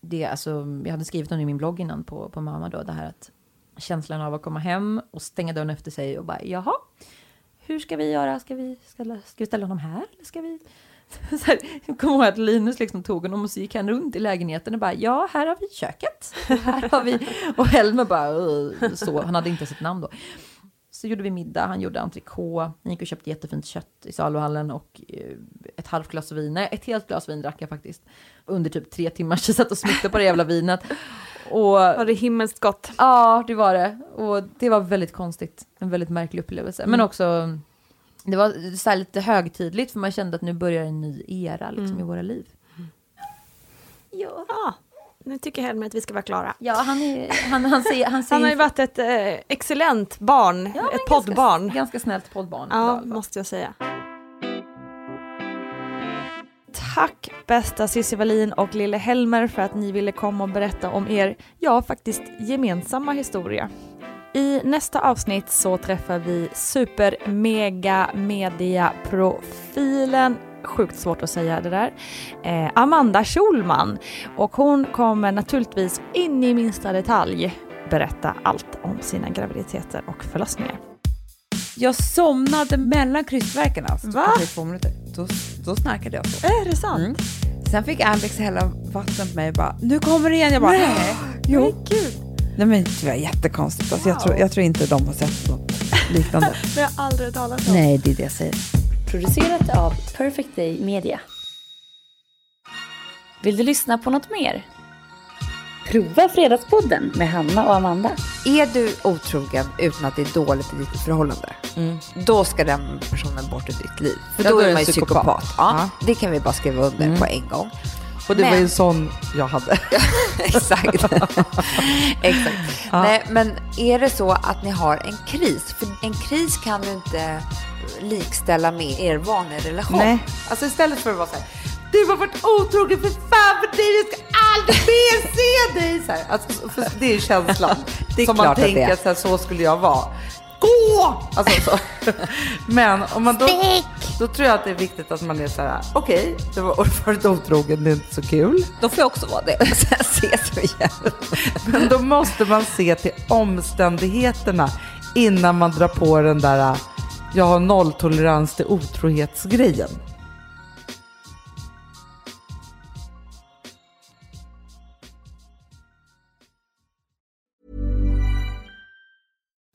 Speaker 2: Det, alltså, jag hade skrivit om det i min blogg innan på, på mamma då, det här att känslan av att komma hem och stänga dörren efter sig och bara jaha, hur ska vi göra? Ska vi ställa, ska vi ställa honom här? Eller ska vi... Så här, jag kommer ihåg att Linus liksom tog honom och så gick han runt i lägenheten och bara ja, här har vi köket. Och här har vi... Och Helmer bara så, han hade inte sitt namn då. Så gjorde vi middag, han gjorde entrecote, han gick och köpte jättefint kött i saluhallen och eh, ett halvt glas vin, nej ett helt glas vin drack jag faktiskt. Under typ tre timmar så jag satt och smittade på det jävla vinet. Och
Speaker 1: var det himmelskt gott.
Speaker 2: Ja, det var det. Och det var väldigt konstigt. En väldigt märklig upplevelse. Men också, det var så här lite högtidligt för man kände att nu börjar en ny era liksom, i våra liv. Ja.
Speaker 1: Ja, nu tycker Helmer att vi ska vara klara.
Speaker 2: Ja, han, är, han, han, ser, han, ser
Speaker 1: Han har ju varit ett eh, excellent barn,
Speaker 2: Ja,
Speaker 1: ett poddbarn.
Speaker 2: Ganska, ganska snällt poddbarn.
Speaker 1: Ja, måste jag säga. Tack bästa Cissi Wallin och Lille Helmer för att ni ville komma och berätta om er, ja faktiskt gemensamma historia. I nästa avsnitt så träffar vi super mega media profilen sjukt svårt att säga det där, eh, Amanda Schulman. Och hon kommer naturligtvis in i minsta detalj berätta allt om sina graviditeter och förlossningar.
Speaker 8: Jag somnade mellan krystvärkarna. Så
Speaker 1: Va?
Speaker 8: två minuter. Då, då snarkade jag så.
Speaker 1: Är det sant?
Speaker 8: Mm. Sen fick Alex hälla vatten på mig och bara, nu kommer det igen. Jag bara,
Speaker 1: Nej.
Speaker 8: Jo.
Speaker 1: Men gud,
Speaker 8: Nej men det var jättekonstigt. Alltså, jag,
Speaker 1: Wow.
Speaker 8: tror, jag tror inte de har sett något liknande.
Speaker 1: det har jag aldrig talat om.
Speaker 8: Nej, det är det jag säger.
Speaker 9: Producerat av Perfect Day Media. Vill du lyssna på något mer? Prova Fredagspodden med Hanna och Amanda.
Speaker 8: Är du otrogen utan att det är dåligt i ditt förhållande, då ska den personen bort ur ditt liv. För
Speaker 5: Ja,
Speaker 8: då
Speaker 5: då
Speaker 8: är man ju
Speaker 5: psykopat.
Speaker 8: psykopat. Ja, Det kan vi bara skriva under på en gång.
Speaker 5: Och det var ju
Speaker 8: Men-
Speaker 5: en sån jag hade.
Speaker 8: Exakt. Exakt. Nej, men är det så att ni har en kris, för en kris kan du inte likställa med er vanliga relation.
Speaker 5: Nej.
Speaker 8: Alltså istället för att vara så här, du har varit otrogen för fan för dig, jag ska aldrig mer se dig. Så här, alltså, för det är känslan
Speaker 5: Det är
Speaker 8: som man
Speaker 5: klart att det
Speaker 8: tänker
Speaker 5: är.
Speaker 8: så, här, så skulle jag vara. Gå! Alltså, så. Men om man då, då tror jag att det är viktigt att man är så här, okej, du har varit otrogen, det är inte så kul. Då får jag också vara det. Sen ses vi igen.
Speaker 5: Men då måste man se till omständigheterna innan man drar på den där jag har nolltolerans till otrohetsgrejen.